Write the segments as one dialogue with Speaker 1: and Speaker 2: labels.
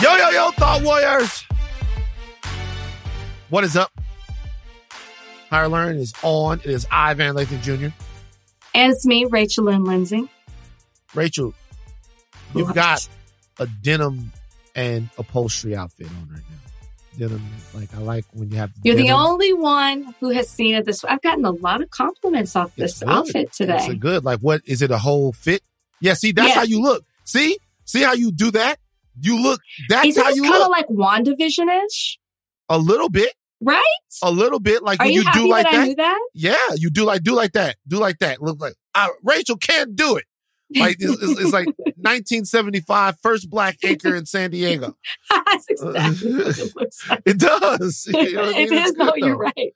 Speaker 1: Yo, yo, yo, Thought Warriors. What is up? Higher Learn is on. It is I, Van Lathan Jr.
Speaker 2: And it's me, Rachel Lynn Lindsay.
Speaker 1: Rachel, you've got a denim and upholstery outfit on right now. Denim, like I like when you have.
Speaker 2: You're the only one who has seen it this way. I've gotten a lot of compliments off this
Speaker 1: good.
Speaker 2: outfit today.
Speaker 1: It's a good. Like, what is it? A whole fit? Yeah. See, that's how you look. See, see how you do that. You look. That's
Speaker 2: Isn't
Speaker 1: how you
Speaker 2: kind of like WandaVision ish?
Speaker 1: a little bit.
Speaker 2: Right?
Speaker 1: A little bit. Like
Speaker 2: Are
Speaker 1: when
Speaker 2: you,
Speaker 1: you,
Speaker 2: happy
Speaker 1: do like
Speaker 2: that,
Speaker 1: that.
Speaker 2: I knew that?
Speaker 1: Yeah, you do like do like that. Do like that. Look like uh, Rachel can't do it. Like it's, it's, it's like 1975 first black anchor in San Diego.
Speaker 2: That's exactly what it looks like.
Speaker 1: It does. You know I
Speaker 2: it
Speaker 1: mean? It's
Speaker 2: is. No,
Speaker 1: good,
Speaker 2: you're right.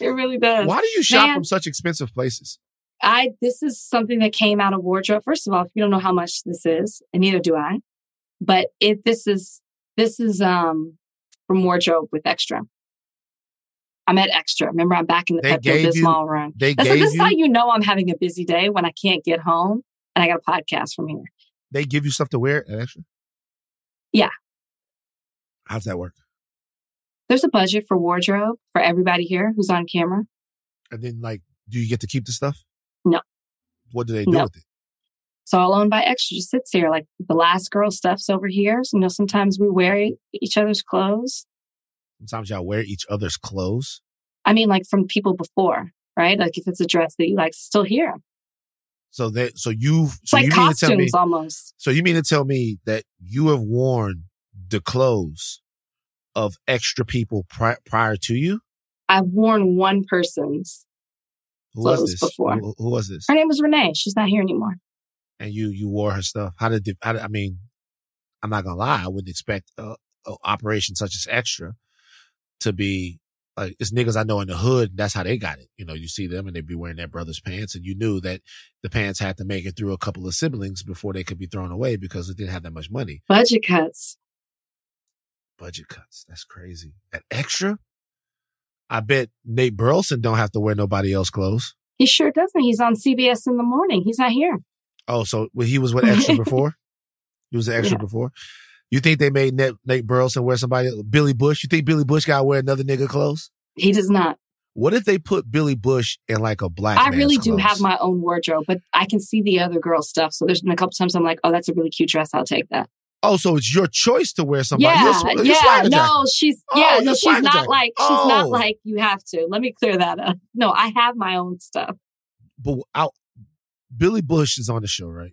Speaker 2: It really does.
Speaker 1: Why do you shop
Speaker 2: Man.
Speaker 1: from such expensive places?
Speaker 2: I this is something that came out of wardrobe. First of all, if you don't know how much this is, and neither do I, but if this is this is um from wardrobe with extra. I'm at extra. Remember, I'm back in the Pepto Bismol run.
Speaker 1: They
Speaker 2: That's
Speaker 1: gave
Speaker 2: this is
Speaker 1: you
Speaker 2: how you know I'm having a busy day when I can't get home and I got a podcast from here.
Speaker 1: they give you stuff to wear at extra.
Speaker 2: Yeah.
Speaker 1: How's that work?
Speaker 2: There's a budget for wardrobe for everybody here who's on camera.
Speaker 1: And then like, do you get to keep the stuff?
Speaker 2: No.
Speaker 1: What do they do
Speaker 2: No.
Speaker 1: with it?
Speaker 2: It's all owned by extra. Just sits here like the last girl stuff's over here. So, you know, sometimes we wear each other's clothes.
Speaker 1: Sometimes y'all wear each other's clothes.
Speaker 2: I mean, like from people before, right? Like if it's a dress that you like, still here.
Speaker 1: So that so you so
Speaker 2: like
Speaker 1: you mean to tell me
Speaker 2: costumes almost.
Speaker 1: so you mean to tell me that you have worn the clothes of extra people pri- prior to you?
Speaker 2: I've worn one person's.
Speaker 1: Who was
Speaker 2: Clothes
Speaker 1: this?
Speaker 2: before.
Speaker 1: Who, who was this?
Speaker 2: Her name was Renee. She's not here anymore.
Speaker 1: And you you wore her stuff. How did, how did I mean? I'm not gonna lie. I wouldn't expect a, a operation such as extra to be like it's niggas I know in the hood. That's how they got it. You know, you see them and they'd be wearing their brother's pants, and you knew that the pants had to make it through a couple of siblings before they could be thrown away because it didn't have that much money.
Speaker 2: Budget cuts.
Speaker 1: Budget cuts. That's crazy. At extra, I bet Nate Burleson don't have to wear nobody else clothes.
Speaker 2: He sure doesn't. He's on CBS in the morning. He's not here.
Speaker 1: Oh, so he was with extra before. He was an extra
Speaker 2: Yeah.
Speaker 1: before. You think they made Nate, Nate Burleson wear somebody Billy Bush? You think Billy Bush got to wear another nigga clothes?
Speaker 2: He does not.
Speaker 1: What if they put Billy Bush in like a black?
Speaker 2: I really do
Speaker 1: clothes?
Speaker 2: have my own wardrobe, but I can see the other girl stuff. So there's been a couple times I'm like, oh, that's a really cute dress. I'll take that.
Speaker 1: Oh, so it's your choice to wear somebody.
Speaker 2: yeah,
Speaker 1: You're, you're
Speaker 2: yeah. No, she's
Speaker 1: Oh,
Speaker 2: yeah, no, she's not
Speaker 1: jacking.
Speaker 2: like she's
Speaker 1: Oh.
Speaker 2: not like you have to. Let me clear that up. No, I have my own stuff.
Speaker 1: But out, Billy Bush is on the show, right?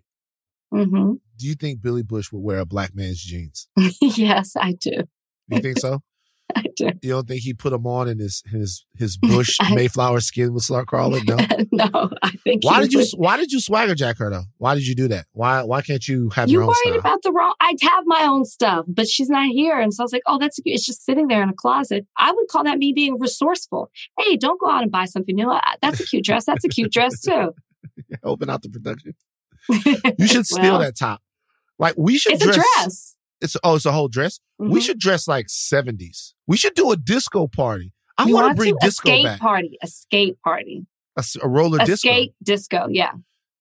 Speaker 2: hmm
Speaker 1: Do you think Billy Bush would wear a black man's jeans?
Speaker 2: yes, I do.
Speaker 1: You think so?
Speaker 2: I do.
Speaker 1: You don't think he put them on and his his his Bush
Speaker 2: I-
Speaker 1: Mayflower skin would start crawling? No.
Speaker 2: no, I think
Speaker 1: Why
Speaker 2: he
Speaker 1: did you Why did you swagger jack her though? Why did you do that? Why Why can't you have
Speaker 2: You
Speaker 1: your own
Speaker 2: worried
Speaker 1: style?
Speaker 2: about the wrong? I have my own stuff, but she's not here, and so I was like, "Oh, that's it's just sitting there in a closet." I would call that me being resourceful. Hey, don't go out and buy something new. That's a cute dress. That's a cute dress too.
Speaker 1: Open out the production. You should steal
Speaker 2: Well,
Speaker 1: that top. Like we should
Speaker 2: It's
Speaker 1: dress.
Speaker 2: a dress.
Speaker 1: It's oh, it's a whole dress. We
Speaker 2: Mhm.
Speaker 1: should dress like seventies. We should do a disco party. I want to bring disco
Speaker 2: escape
Speaker 1: back.
Speaker 2: party, escape party,
Speaker 1: a roller disco.
Speaker 2: escape disco. Yeah,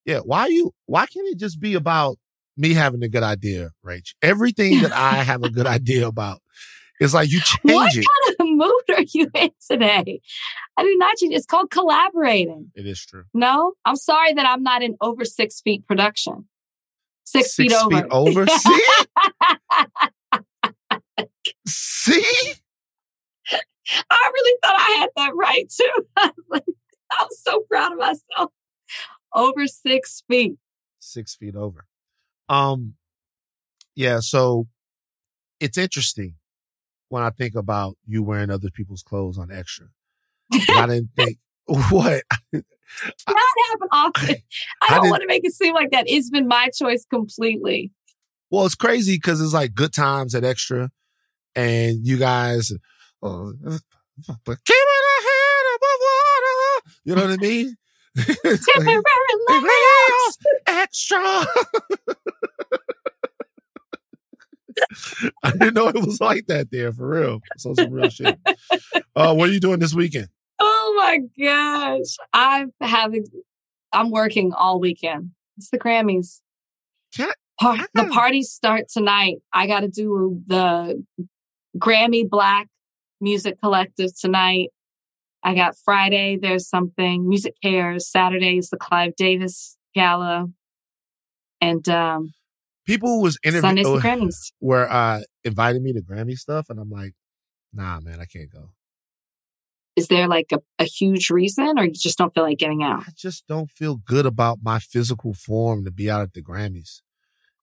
Speaker 1: Yeah. Why you? Why can't it just be about me having a good idea, Rach? Everything that I have a good idea about is like you change
Speaker 2: what
Speaker 1: it.
Speaker 2: kind of mood are you in today? I do not. It's called collaborating.
Speaker 1: It is true.
Speaker 2: No, I'm sorry that I'm not in over six feet production. Six, feet over.
Speaker 1: feet over. See? See?
Speaker 2: I really thought I had that right too. I was, like, I was so proud of myself. Over six feet.
Speaker 1: Six feet over. Um, yeah. So it's interesting when I think about you wearing other people's clothes on extra. I didn't think what
Speaker 2: Not happen often. I
Speaker 1: I
Speaker 2: don't want to make it seem like that. It's been my choice completely.
Speaker 1: Well, it's crazy because it's like good times at extra, and you guys, uh, but keep it head above water. You know what I mean? Like,
Speaker 2: Temporary
Speaker 1: Leos, extra. I didn't know it was like that there for real. So some real shit. Uh, what are you doing this weekend?
Speaker 2: Oh my gosh. I'm having, I'm working all weekend. It's the Grammys. Par- the parties start tonight. I got to do the Grammy Black Music Collective tonight. I got Friday, there's something, MusiCares. Saturday is the Clive Davis Gala. And um,
Speaker 1: People
Speaker 2: who was
Speaker 1: interviewing
Speaker 2: Grammys.
Speaker 1: where uh invited me to Grammy stuff, and I'm like, nah, man, I can't go.
Speaker 2: Is there like a, a huge reason or you just don't feel like getting out?
Speaker 1: I just don't feel good about my physical form to be out at the Grammys.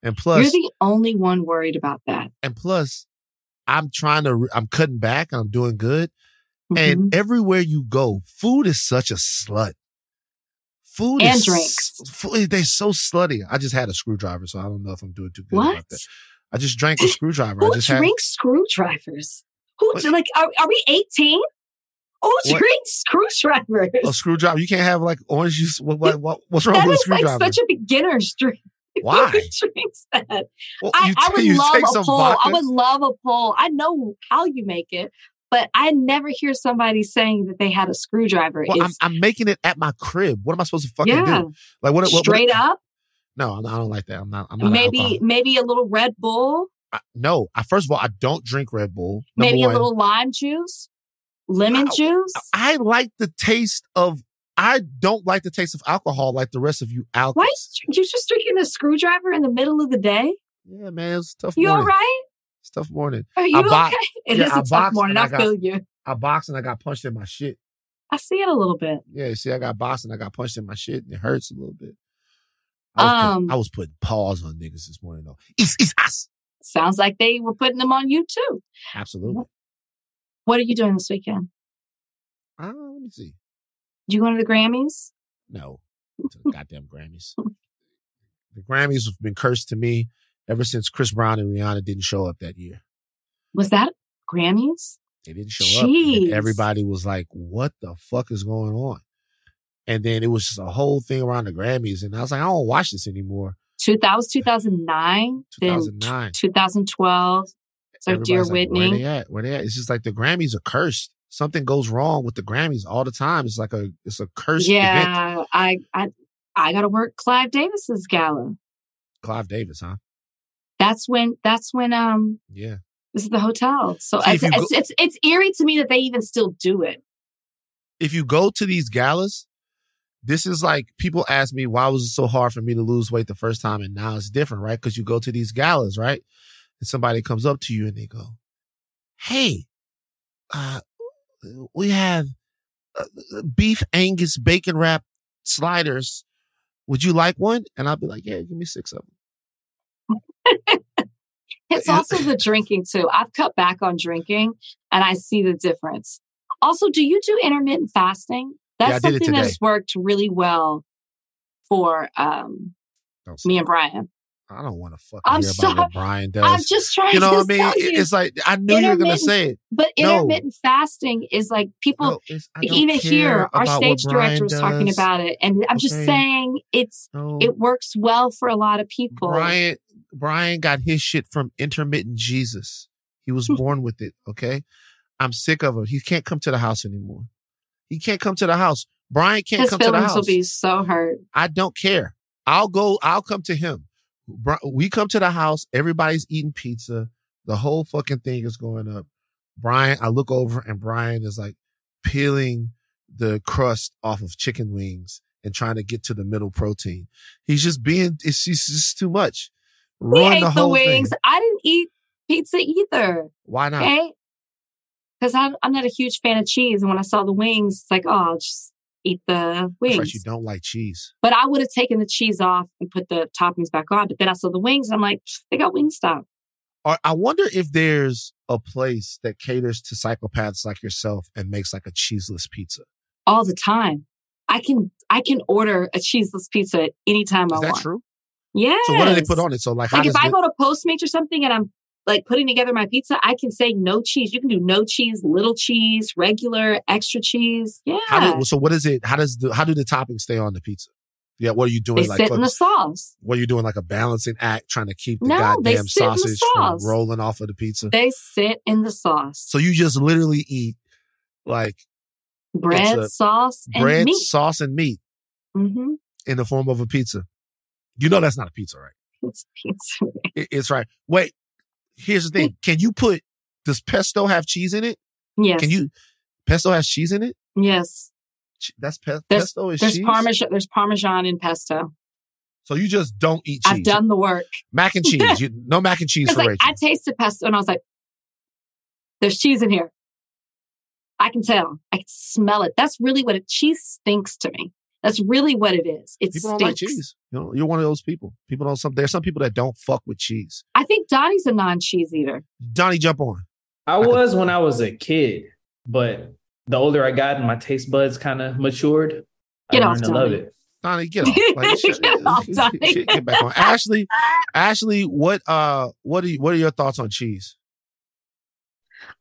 Speaker 1: And plus, You're
Speaker 2: the only one worried about that.
Speaker 1: and plus, I'm trying to, I'm cutting back I'm doing good.
Speaker 2: Mhm.
Speaker 1: And everywhere you go, food is such a slut. Food
Speaker 2: And
Speaker 1: is,
Speaker 2: drinks.
Speaker 1: Food, eh, they're so slutty. I just had a screwdriver, so I don't know if I'm doing too good
Speaker 2: what?
Speaker 1: about that. I just drank a screwdriver.
Speaker 2: Who
Speaker 1: I just had
Speaker 2: drinks screwdrivers? Who
Speaker 1: What?
Speaker 2: like are, are we 18? Who drinks screwdrivers?
Speaker 1: a screwdriver. You can't have like orange juice. What, what, what what's wrong
Speaker 2: That
Speaker 1: with a
Speaker 2: is like such a beginner's drink.
Speaker 1: Why?
Speaker 2: Who drinks that?
Speaker 1: Well,
Speaker 2: I,
Speaker 1: you
Speaker 2: I
Speaker 1: t-
Speaker 2: would love a poll. I would love a poll. I know how you make it, but I never hear somebody saying that they had a screwdriver.
Speaker 1: Well, I'm, I'm making it at my crib. What am I supposed to fucking
Speaker 2: yeah,
Speaker 1: do? Like what? what, what
Speaker 2: straight up.
Speaker 1: No, I don't like that. I'm not. I'm not.
Speaker 2: Maybe maybe a little Red Bull.
Speaker 1: I, no. I, first of all, I don't drink Red Bull. Number
Speaker 2: Maybe
Speaker 1: one.
Speaker 2: a little lime juice, lemon
Speaker 1: I-
Speaker 2: juice.
Speaker 1: I like the taste of. I don't like the taste of alcohol like the rest of you alkies.
Speaker 2: Why you just drinking a screwdriver in the middle of the day?
Speaker 1: Yeah, man, it's tough
Speaker 2: You all
Speaker 1: morning.
Speaker 2: right?
Speaker 1: Tough morning.
Speaker 2: Are you
Speaker 1: I bo-
Speaker 2: okay? It is
Speaker 1: yeah, I
Speaker 2: a tough
Speaker 1: boxed
Speaker 2: morning.
Speaker 1: and
Speaker 2: I
Speaker 1: I got-
Speaker 2: feel you.
Speaker 1: I boxed and I got punched in my shit.
Speaker 2: I see it a little bit.
Speaker 1: Yeah, you see, I got boxed and I got punched in my shit, and it hurts a little bit. I was,
Speaker 2: Um,
Speaker 1: putting, I was putting paws on niggas this morning though. It's it's us.
Speaker 2: Sounds like they were putting them on you too.
Speaker 1: Absolutely.
Speaker 2: What are you doing this weekend?
Speaker 1: Uh, let me see.
Speaker 2: You going to the Grammys?
Speaker 1: No, to the goddamn Grammys. The Grammys have been cursed to me ever since Chris Brown and Rihanna didn't show up that year.
Speaker 2: Was that Grammys?
Speaker 1: They didn't show up. And everybody was like, "What the fuck is going on?" And then it was just a whole thing around the Grammys, and I was like, "I don't watch this anymore."
Speaker 2: Two, that was 2009. Then
Speaker 1: 2009.
Speaker 2: 2012. So
Speaker 1: Everybody's
Speaker 2: Dear
Speaker 1: like,
Speaker 2: Whitney.
Speaker 1: Where they at? Where they at? It's just like the Grammys are cursed. Something goes wrong with the Grammys all the time. It's like a it's a cursed event.
Speaker 2: yeah, I, I, I got to work Clive Davis's gala.
Speaker 1: Clive Davis, huh?
Speaker 2: That's when. That's when. Um,
Speaker 1: Yeah.
Speaker 2: this is the hotel. So
Speaker 1: See,
Speaker 2: it's,
Speaker 1: if you
Speaker 2: it's, it's it's eerie to me that they even still do it.
Speaker 1: If you go to these galas, this is like people ask me why was it so hard for me to lose weight the first time, and now it's different, right? Because you go to these galas, right? And somebody comes up to you and they go, "Hey, uh, we have uh, beef Angus bacon wrap sliders. Would you like one?" And I'll be like, "Yeah, give me six of them."
Speaker 2: It's also the drinking too. I've cut back on drinking and I see the difference. Also, do you do intermittent fasting? That's
Speaker 1: it
Speaker 2: something that's worked really well for um, me and Brian.
Speaker 1: I don't want to fucking
Speaker 2: I'm
Speaker 1: hear about what. Brian does.
Speaker 2: I'm just trying
Speaker 1: you know
Speaker 2: to
Speaker 1: what I mean?
Speaker 2: tell
Speaker 1: It-
Speaker 2: you.
Speaker 1: It's like I knew you were gonna say it.
Speaker 2: but
Speaker 1: no.
Speaker 2: intermittent fasting is like people,
Speaker 1: No,
Speaker 2: even here, our stage director was talking about it. And I'm just saying it's,
Speaker 1: No.
Speaker 2: it works well for a lot of people.
Speaker 1: Brian Brian got his shit from intermittent Jesus. He was hmm. born with it. Okay, I'm sick of him. He can't come to the house anymore. He can't come to the house. Brian can't
Speaker 2: His
Speaker 1: come to the
Speaker 2: feelings
Speaker 1: house.
Speaker 2: will be so hurt.
Speaker 1: I don't care. I'll go. I'll come to him. We come to the house. Everybody's eating pizza. The whole fucking thing is going up. Brian, I look over and Brian is like peeling the crust off of chicken wings and trying to get to the middle protein. He's just being. It's it's just too much.
Speaker 2: We ate
Speaker 1: the
Speaker 2: the, wings.
Speaker 1: thing.
Speaker 2: I didn't eat pizza either.
Speaker 1: Why not?
Speaker 2: Okay. Because I'm, I'm not a huge fan of cheese. And when I saw the wings, it's like, oh, I'll just eat the wings.
Speaker 1: right. You don't like cheese.
Speaker 2: But I would have taken the cheese off and put the toppings back on. But then I saw the wings. And I'm like, they got Wingstop.
Speaker 1: I wonder if there's a place that caters to psychopaths like yourself and makes like a cheeseless pizza.
Speaker 2: all the time. I can I can order a cheeseless pizza anytime
Speaker 1: Is
Speaker 2: I
Speaker 1: that
Speaker 2: want.
Speaker 1: true?
Speaker 2: Yeah.
Speaker 1: So what do they put on it? So like, how
Speaker 2: Like if I go to Postmates or something and I'm like putting together my pizza, I can say no cheese. You can do no cheese, little cheese, regular, extra cheese. Yeah.
Speaker 1: How do, so what is it? How does the how do the toppings stay on the pizza? Yeah, what are you doing?
Speaker 2: they
Speaker 1: like,
Speaker 2: sit in the sauce.
Speaker 1: what are you doing? Like a balancing act, trying to keep the
Speaker 2: No,
Speaker 1: goddamn sausage from rolling off of the pizza.
Speaker 2: They sit in the sauce.
Speaker 1: so you just literally eat like
Speaker 2: bread, sauce, and
Speaker 1: bread,
Speaker 2: meat.
Speaker 1: sauce, and meat
Speaker 2: hmm
Speaker 1: in the form of a pizza. You know that's not a pizza, right?
Speaker 2: It's pizza.
Speaker 1: It- it's right. Wait, here's the thing. Mm. Can you put does pesto have cheese in it?
Speaker 2: Yes.
Speaker 1: Can you pesto has cheese in it?
Speaker 2: Yes.
Speaker 1: That's pe-
Speaker 2: There's-
Speaker 1: pesto is
Speaker 2: There's
Speaker 1: cheese.
Speaker 2: parmesan. There's parmesan in pesto.
Speaker 1: So you just don't eat cheese.
Speaker 2: I've done the work.
Speaker 1: mac and cheese. You, no mac and cheese for
Speaker 2: like
Speaker 1: Rachel.
Speaker 2: I tasted pesto and I was like, "There's cheese in here." I can tell. I can smell it. That's really what it. Cheese stinks to me. That's really what it is. It
Speaker 1: people
Speaker 2: stinks.
Speaker 1: don't like cheese. You know, you're one of those people. People don't. Some there's some people that don't fuck with cheese.
Speaker 2: I think Donnie's a non-cheese eater.
Speaker 1: Donnie, jump on.
Speaker 3: I
Speaker 1: could-
Speaker 3: was when I was a kid, but the older I got and my taste buds kind of matured,
Speaker 2: Get
Speaker 3: I
Speaker 2: off,
Speaker 3: learned to love it.
Speaker 1: Donnie, get off. Like,
Speaker 2: Get off, Donnie.
Speaker 1: shit, get back on. Ashley, Ashley, what uh, what are you, what are your thoughts on cheese?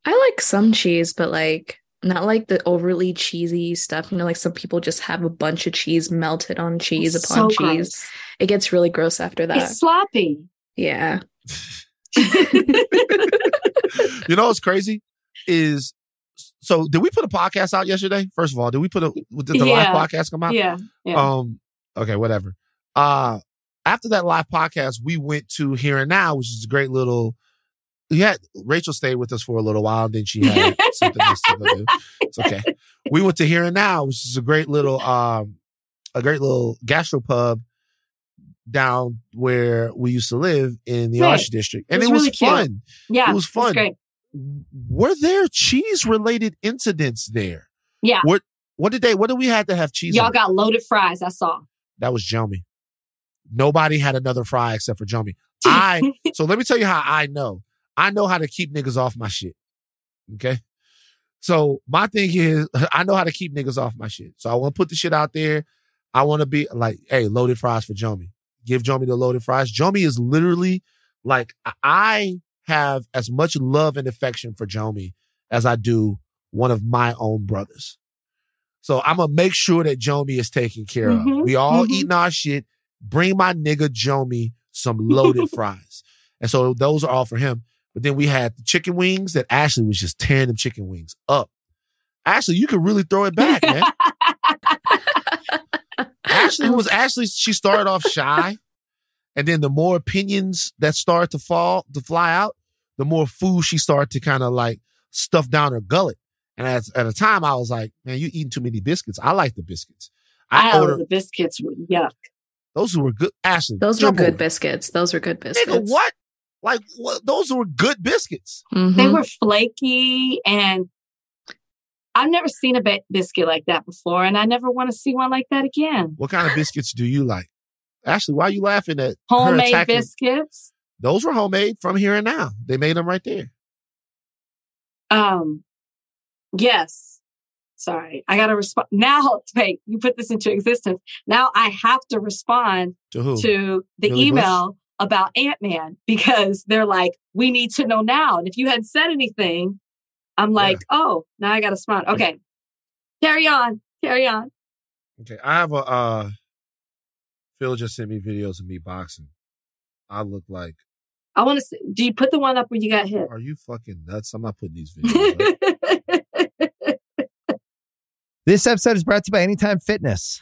Speaker 4: I like some cheese, but like not like the overly cheesy stuff. You know, like some people just have a bunch of cheese melted on cheese
Speaker 2: It's
Speaker 4: upon
Speaker 2: so
Speaker 4: cheese.
Speaker 2: gross.
Speaker 4: It gets really gross after that.
Speaker 2: It's sloppy.
Speaker 4: yeah.
Speaker 1: You know what's crazy is so did we put a podcast out yesterday? First of all, did we put a did the
Speaker 2: Yeah.
Speaker 1: live podcast come out?
Speaker 2: yeah. Yeah.
Speaker 1: Um. Okay. Whatever. Uh. After that live podcast, we went to Here and Now, which is a great little. Yeah, Rachel stayed with us for a little while, and then she had something else to do. It's okay. We went to Here and Now, which is a great little, um, a great little gastropub down where we used to live in the
Speaker 2: Right.
Speaker 1: Arch District, and
Speaker 2: It
Speaker 1: it
Speaker 2: was
Speaker 1: was,
Speaker 2: really cute.
Speaker 1: fun.
Speaker 2: yeah.
Speaker 1: it was fun.
Speaker 2: great.
Speaker 1: Were there cheese related incidents there?
Speaker 2: Yeah.
Speaker 1: What What did they? What did we have to have cheese?
Speaker 2: Y'all
Speaker 1: on?
Speaker 2: got loaded fries. I saw.
Speaker 1: That was Jomi. Nobody had another fry except for Jomi. I so let me tell you how I know. I know how to keep niggas off my shit. Okay. So my thing is I know how to keep niggas off my shit. So I want to put the shit out there. I want to be like, hey, loaded fries for Jomi. Give Jomi the loaded fries. Jomi is literally like I have as much love and affection for Jomi as I do one of my own brothers. So I'm gonna make sure that Jomi is taken care
Speaker 2: Mhm,
Speaker 1: of. We all
Speaker 2: mhm.
Speaker 1: eating our shit. Bring my nigga Jomi some loaded fries. And so those are all for him. But then we had the chicken wings that Ashley was just tearing them chicken wings up. Ashley, you can really throw it back, man. Ashley was Ashley, she started off shy. And then the more opinions that started to fall, to fly out, the more food she started to kind of like stuff down her gullet. And at, at a time, I was like, man, you eating too many biscuits. I like the biscuits. I,
Speaker 2: I
Speaker 1: ordered
Speaker 2: the biscuits. were Yuck.
Speaker 1: those were good. Ashley,
Speaker 4: Those were good
Speaker 1: over.
Speaker 4: biscuits. Those were good biscuits.
Speaker 1: Nigga, what? Like, what? Those were good biscuits.
Speaker 4: Mhm.
Speaker 2: They were flaky and I've never seen a ba- biscuit like that before, and I never want to see one like that again.
Speaker 1: What kind of biscuits do you like? Ashley, why are you laughing at
Speaker 2: Homemade
Speaker 1: attacking-
Speaker 2: biscuits.
Speaker 1: Those were homemade from here and now. They made them right there.
Speaker 2: Um, yes. Sorry, I got to respond now. Wait, you put this into existence. Now I have to respond
Speaker 1: To who?
Speaker 2: to the
Speaker 1: Billy
Speaker 2: email about Ant Man because they're like, we need to know now. And if you hadn't said anything, I'm like, oh, now I got to respond. Okay, carry on, carry on.
Speaker 1: Okay, I have a. uh Phil just sent me videos of me boxing. I look like.
Speaker 2: I want to. see Do you put the one up where you got hit?
Speaker 1: Are you fucking nuts? I'm not putting these videos. up.
Speaker 5: This episode is brought to you by Anytime Fitness.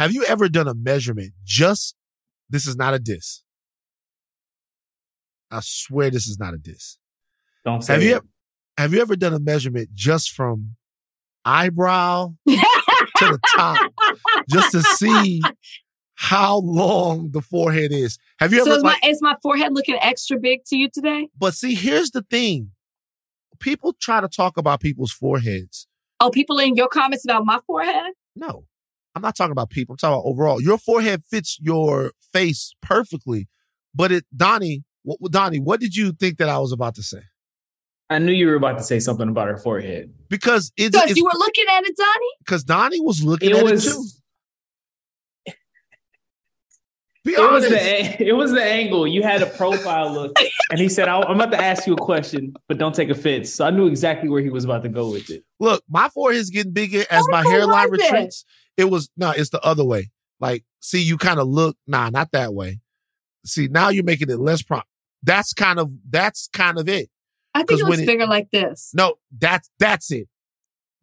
Speaker 1: Have you ever done a measurement just, this is not a diss. I swear this is not a diss.
Speaker 3: Don't say
Speaker 1: Have you ever, have you ever done a measurement just from eyebrow to the top just to see how long the forehead is? Have you ever?
Speaker 2: so is
Speaker 1: like,
Speaker 2: my is my forehead looking extra big to you today?
Speaker 1: but see, here's the thing. People try to talk about people's foreheads.
Speaker 2: Oh, people in your comments about my forehead?
Speaker 1: No, I'm not talking about people. I'm talking about overall. Your forehead fits your face perfectly. But it, Donnie, what, Donnie, what did you think that I was about to say?
Speaker 3: I knew you were about to say something about her forehead.
Speaker 1: Because it's
Speaker 2: Because you were looking at it, Donnie.
Speaker 1: because Donnie was looking
Speaker 3: It
Speaker 1: at
Speaker 3: was
Speaker 1: it too. Be
Speaker 3: it was the it was the angle. You had a profile look, and he said, "I- "I'm about to ask you a question, but don't take offense." So I knew exactly where he was about to go with it.
Speaker 1: Look, my forehead's getting bigger as my hairline
Speaker 2: retreats. it?
Speaker 1: It was no, it's the other way. Like, see, you kind of look, nah, not that way. See, now you're making it less prompt. That's kind of that's kind of it.
Speaker 2: I think it
Speaker 1: was
Speaker 2: looks
Speaker 1: it-
Speaker 2: bigger like this.
Speaker 1: No, that's that's it.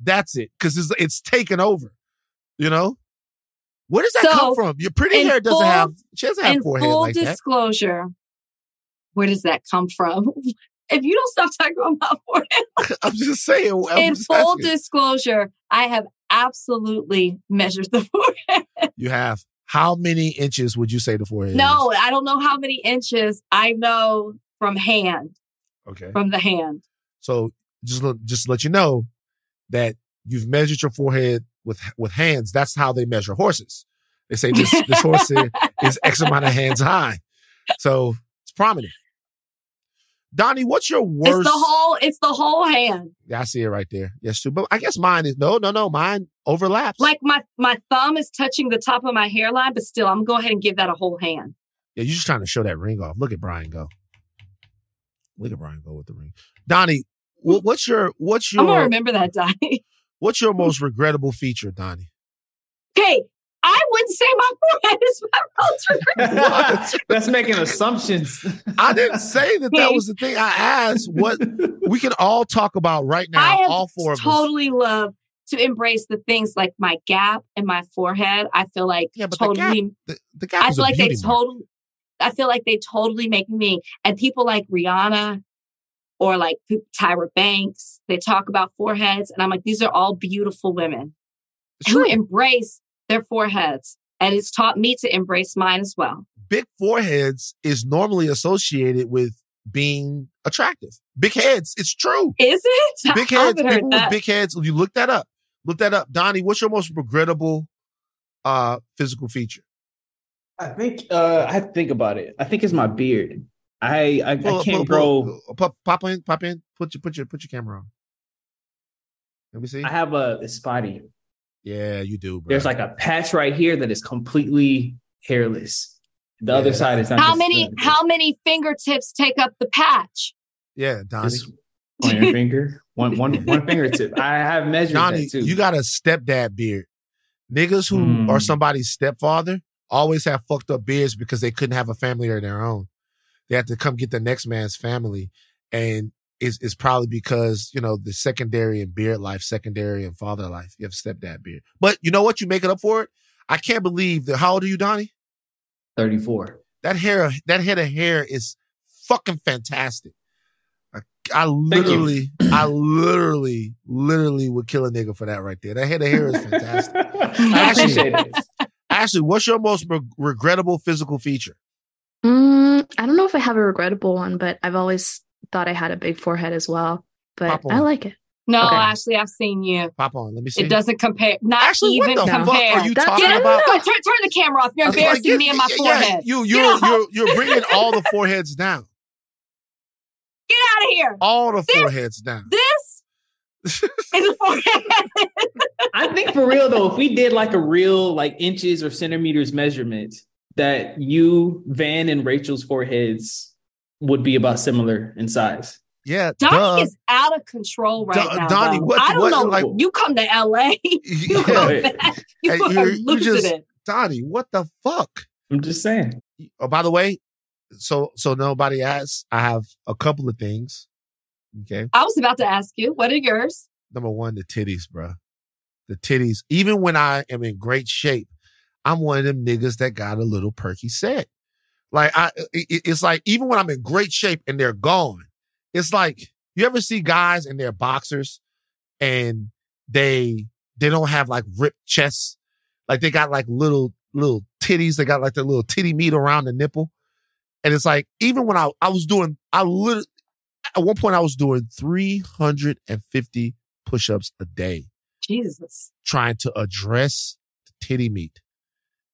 Speaker 1: That's it. Because it's it's taken over. You know? Where does that
Speaker 2: So,
Speaker 1: come from? Your pretty hair doesn't
Speaker 2: full-
Speaker 1: have she doesn't have
Speaker 2: In
Speaker 1: forehead
Speaker 2: full
Speaker 1: like that.
Speaker 2: disclosure, where does that come from? if you don't stop talking about my forehead,
Speaker 1: I'm just saying. I'm
Speaker 2: in
Speaker 1: just
Speaker 2: full
Speaker 1: asking.
Speaker 2: disclosure, I have absolutely measured the forehead.
Speaker 1: you have how many inches would you say the forehead
Speaker 2: No, I don't know how many inches. I know from hand.
Speaker 1: Okay.
Speaker 2: from the hand.
Speaker 1: So just let, just let you know that you've measured your forehead with with hands. That's how they measure horses. They say this this horse is- is X amount of hands high, so it's prominent. Donnie, what's your worst?
Speaker 2: It's the whole. It's the whole hand.
Speaker 1: Yeah, I see it right there. Yes, too. But I guess mine is no, no, no. Mine overlaps.
Speaker 2: Like my my thumb is touching the top of my hairline, but still, I'm gonna go ahead and give that a whole hand.
Speaker 1: yeah, you're just trying to show that ring off. Look at Brian go. Look at Brian go with the ring. Donnie, wh- what's your what's your?
Speaker 2: I'm gonna remember that, Donnie.
Speaker 1: what's your most regrettable feature, Donnie?
Speaker 2: Okay, I wouldn't say my forehead is my most regrettable.
Speaker 3: That's making assumptions.
Speaker 1: I didn't say that that was the thing. I asked what we can all talk about right now.
Speaker 2: I
Speaker 1: all four of us.
Speaker 2: totally love to embrace the things like my gap and my forehead. I feel like
Speaker 1: Yeah, but the gap
Speaker 2: totally.
Speaker 1: The, the gap
Speaker 2: I feel like they totally. I feel like they totally make me and people like Rihanna or like Tyra Banks. They talk about foreheads, and I'm like, these are all beautiful women
Speaker 1: It's
Speaker 2: who embrace their foreheads, and it's taught me to embrace mine as well.
Speaker 1: Big foreheads is normally associated with being attractive. Big heads, it's true.
Speaker 2: Is it?
Speaker 1: Big heads,
Speaker 2: haven't heard
Speaker 1: people with big heads. You look that up. Look that up. Donnie, what's your most regrettable uh physical feature?
Speaker 3: I think uh, I have to think about it. I think it's my beard. I I,
Speaker 1: Pull
Speaker 3: I
Speaker 1: up,
Speaker 3: can't
Speaker 1: pull-
Speaker 3: grow.
Speaker 1: pull- pop, pop in, pop in. Put your put your put your camera on. Let me see.
Speaker 3: I have a, a spotty.
Speaker 1: Yeah, you do, bro.
Speaker 3: There's like a patch right here that is completely hairless. The
Speaker 1: Yeah.
Speaker 3: other side is not.
Speaker 2: How
Speaker 3: just-
Speaker 2: many? How many fingertips take up the patch?
Speaker 1: yeah, Donnie.
Speaker 3: Just on your finger, one one one fingertip. I have measured
Speaker 1: Donnie,
Speaker 3: that too.
Speaker 1: you got a stepdad beard. Niggas who
Speaker 3: Mm.
Speaker 1: are somebody's stepfather always have fucked up beards because they couldn't have a family of their own. They had to come get the next man's family. And it's, it's probably because, you know, the secondary and beard life, secondary and father life. You have stepdad beard. But you know what? You make it up for it. I can't believe that. How old are you, Donnie?
Speaker 3: 34.
Speaker 1: That hair, that head of hair is fucking fantastic. I, I literally, I literally, literally would kill a nigga for that right there. That head of hair is fantastic.
Speaker 3: I appreciate it.
Speaker 1: Ashley, what's your most re- regrettable physical feature?
Speaker 4: Mm, I don't know if I have a regrettable one, but I've always thought I had a big forehead as well. But I like it.
Speaker 2: No,
Speaker 4: Okay.
Speaker 2: Ashley, I've seen you.
Speaker 1: Pop on, let me see.
Speaker 2: It doesn't compare. Not
Speaker 1: Ashley, what
Speaker 2: even
Speaker 1: the fuck
Speaker 2: compare.
Speaker 1: are you
Speaker 4: That's-
Speaker 1: talking
Speaker 2: Get
Speaker 1: about?
Speaker 2: no, turn, turn the camera off. You're embarrassing
Speaker 1: like,
Speaker 2: me and my
Speaker 1: yeah,
Speaker 2: forehead.
Speaker 1: you, you're,
Speaker 2: off.
Speaker 1: you're, you're bringing all the foreheads down.
Speaker 2: Get out of here.
Speaker 1: All the
Speaker 2: This-
Speaker 1: foreheads down.
Speaker 2: This is a forehead.
Speaker 3: I think for real though, if we did like a real like inches or centimeters measurement, that you, Van, and Rachel's foreheads would be about similar in size.
Speaker 1: Yeah,
Speaker 2: Donnie
Speaker 1: duh.
Speaker 2: is out of control right
Speaker 1: Don-
Speaker 2: now.
Speaker 1: Donnie, what-
Speaker 2: I don't
Speaker 1: what-
Speaker 2: know.
Speaker 1: like-
Speaker 2: you come to LA, you
Speaker 1: Yeah.
Speaker 2: go
Speaker 3: Hey.
Speaker 2: back, you
Speaker 1: Hey,
Speaker 2: are
Speaker 1: you're- you
Speaker 2: losing
Speaker 1: just-
Speaker 2: it.
Speaker 1: Donnie, what the fuck?
Speaker 3: I'm just saying.
Speaker 1: Oh, by the way, so so nobody asks. I have a couple of things. Okay,
Speaker 2: I was about to ask you, what are yours?
Speaker 1: number one, the titties, bro. The titties. Even when I am in great shape, I'm one of them niggas that got a little perky set. Like I, it- it's like even when I'm in great shape and they're gone, it's like you ever see guys in their boxers and they they don't have like ripped chests, like they got like little little titties, they got like the little titty meat around the nipple, and it's like even when I I was doing I literally at one point I was doing 350 push-ups a day
Speaker 2: Jesus.
Speaker 1: trying to address the titty meat.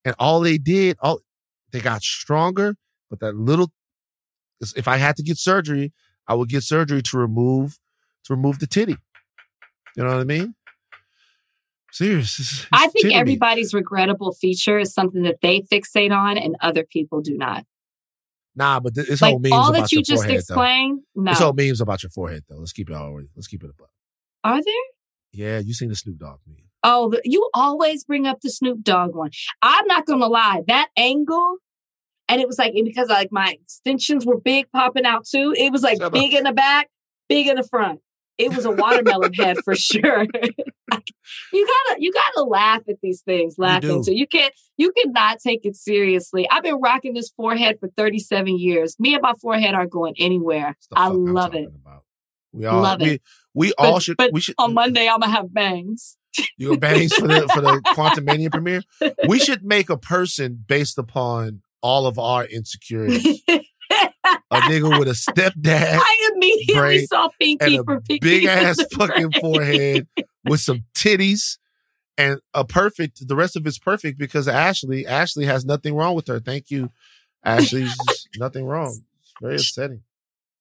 Speaker 1: And all they did, all they got stronger, but that little if I had to get surgery, I would get surgery to remove to remove the titty. You know what I mean? Serious. it's- it's
Speaker 2: I think
Speaker 1: titty meat.
Speaker 2: everybody's regrettable feature is something that they fixate on and other people do not.
Speaker 1: Nah, but th- it's
Speaker 2: Like
Speaker 1: whole memes
Speaker 2: all
Speaker 1: about
Speaker 2: that you
Speaker 1: your
Speaker 2: just
Speaker 1: forehead,
Speaker 2: explained,
Speaker 1: though.
Speaker 2: no.
Speaker 1: It's all memes about your forehead though. Let's keep it all let's keep it above.
Speaker 2: Are there?
Speaker 1: Yeah, you seen the Snoop Dogg meme.
Speaker 2: Oh, the, you always bring up the Snoop Dogg one. I'm not gonna lie, that angle, and it was like because like my extensions were big popping out too. It was like
Speaker 1: Shut up.
Speaker 2: big in the back, big in the front. It was a watermelon head for sure. you gotta you gotta laugh at these things, laughing
Speaker 1: do.
Speaker 2: so you can't you cannot take it seriously. I've been rocking this forehead for 37 years. Me and my forehead aren't going anywhere. I love it.
Speaker 1: About. We all
Speaker 2: Love
Speaker 1: we,
Speaker 2: it.
Speaker 1: we
Speaker 2: But-
Speaker 1: all should
Speaker 2: but
Speaker 1: we should
Speaker 2: On Monday, I'm gonna have bangs.
Speaker 1: You go bangs for the for the Quantum Mania premiere. We should make a person based upon all of our insecurities. A nigga with a stepdad
Speaker 2: I immediately
Speaker 1: braid
Speaker 2: saw Pinky
Speaker 1: and a
Speaker 2: for Pinky.
Speaker 1: big ass fucking forehead with some titties and a perfect. The rest of it's perfect because Ashley. Ashley has nothing wrong with her. Thank you, Ashley. Nothing wrong. It's very upsetting.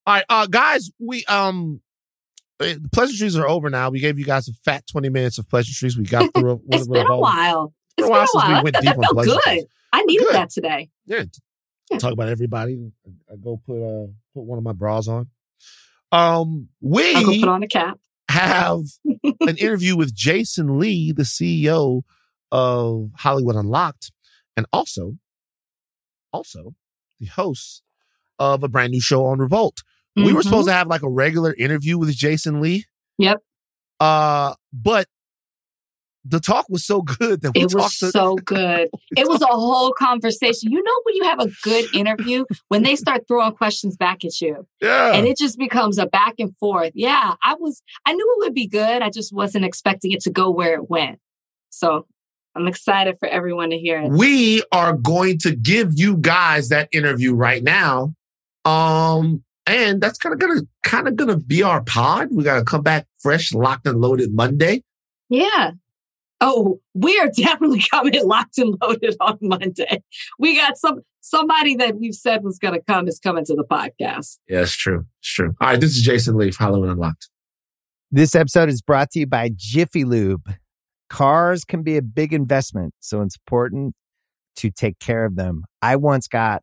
Speaker 1: All right, uh, guys. We um. Eh, The pleasantries are over now. We gave you guys a fat 20 minutes of pleasantries. We got through. a-
Speaker 2: It's been a while.
Speaker 1: been a while since we went
Speaker 2: that,
Speaker 1: deep
Speaker 2: that
Speaker 1: on
Speaker 2: felt good. I needed
Speaker 1: Good.
Speaker 2: that today.
Speaker 1: Yeah.
Speaker 2: Yeah.
Speaker 1: Talk about everybody. I go put uh put one of my bras on. Um, we
Speaker 2: I'll go put on a cap.
Speaker 1: have an interview with Jason Lee, the CEO of Hollywood Unlocked, and also, also the host of a brand new show on Revolt. We were
Speaker 2: Mhm.
Speaker 1: supposed to have like a regular interview with Jason Lee.
Speaker 2: Yep.
Speaker 1: Uh, but the talk was so good that we
Speaker 2: It was
Speaker 1: talked to
Speaker 2: so good. It was a whole conversation. You know when you have a good interview when they start throwing questions back at you
Speaker 1: yeah.
Speaker 2: and it just becomes a back and forth. Yeah, I was I knew it would be good. I just wasn't expecting it to go where it went. So I'm excited for everyone to hear it.
Speaker 1: we are going to give you guys that interview right now. Um, and that's kind of gonna kind of gonna be our pod. We gotta come back fresh, locked and loaded Monday.
Speaker 2: Yeah. Oh, we are definitely coming locked and loaded on Monday. We got some somebody that we've said was going to come is coming to the podcast.
Speaker 1: Yeah, it's true. It's true. All right, this is Jason Lee, Hollywood Unlocked.
Speaker 5: This episode is brought to you by Jiffy Lube. Cars can be a big investment, so it's important to take care of them. I once got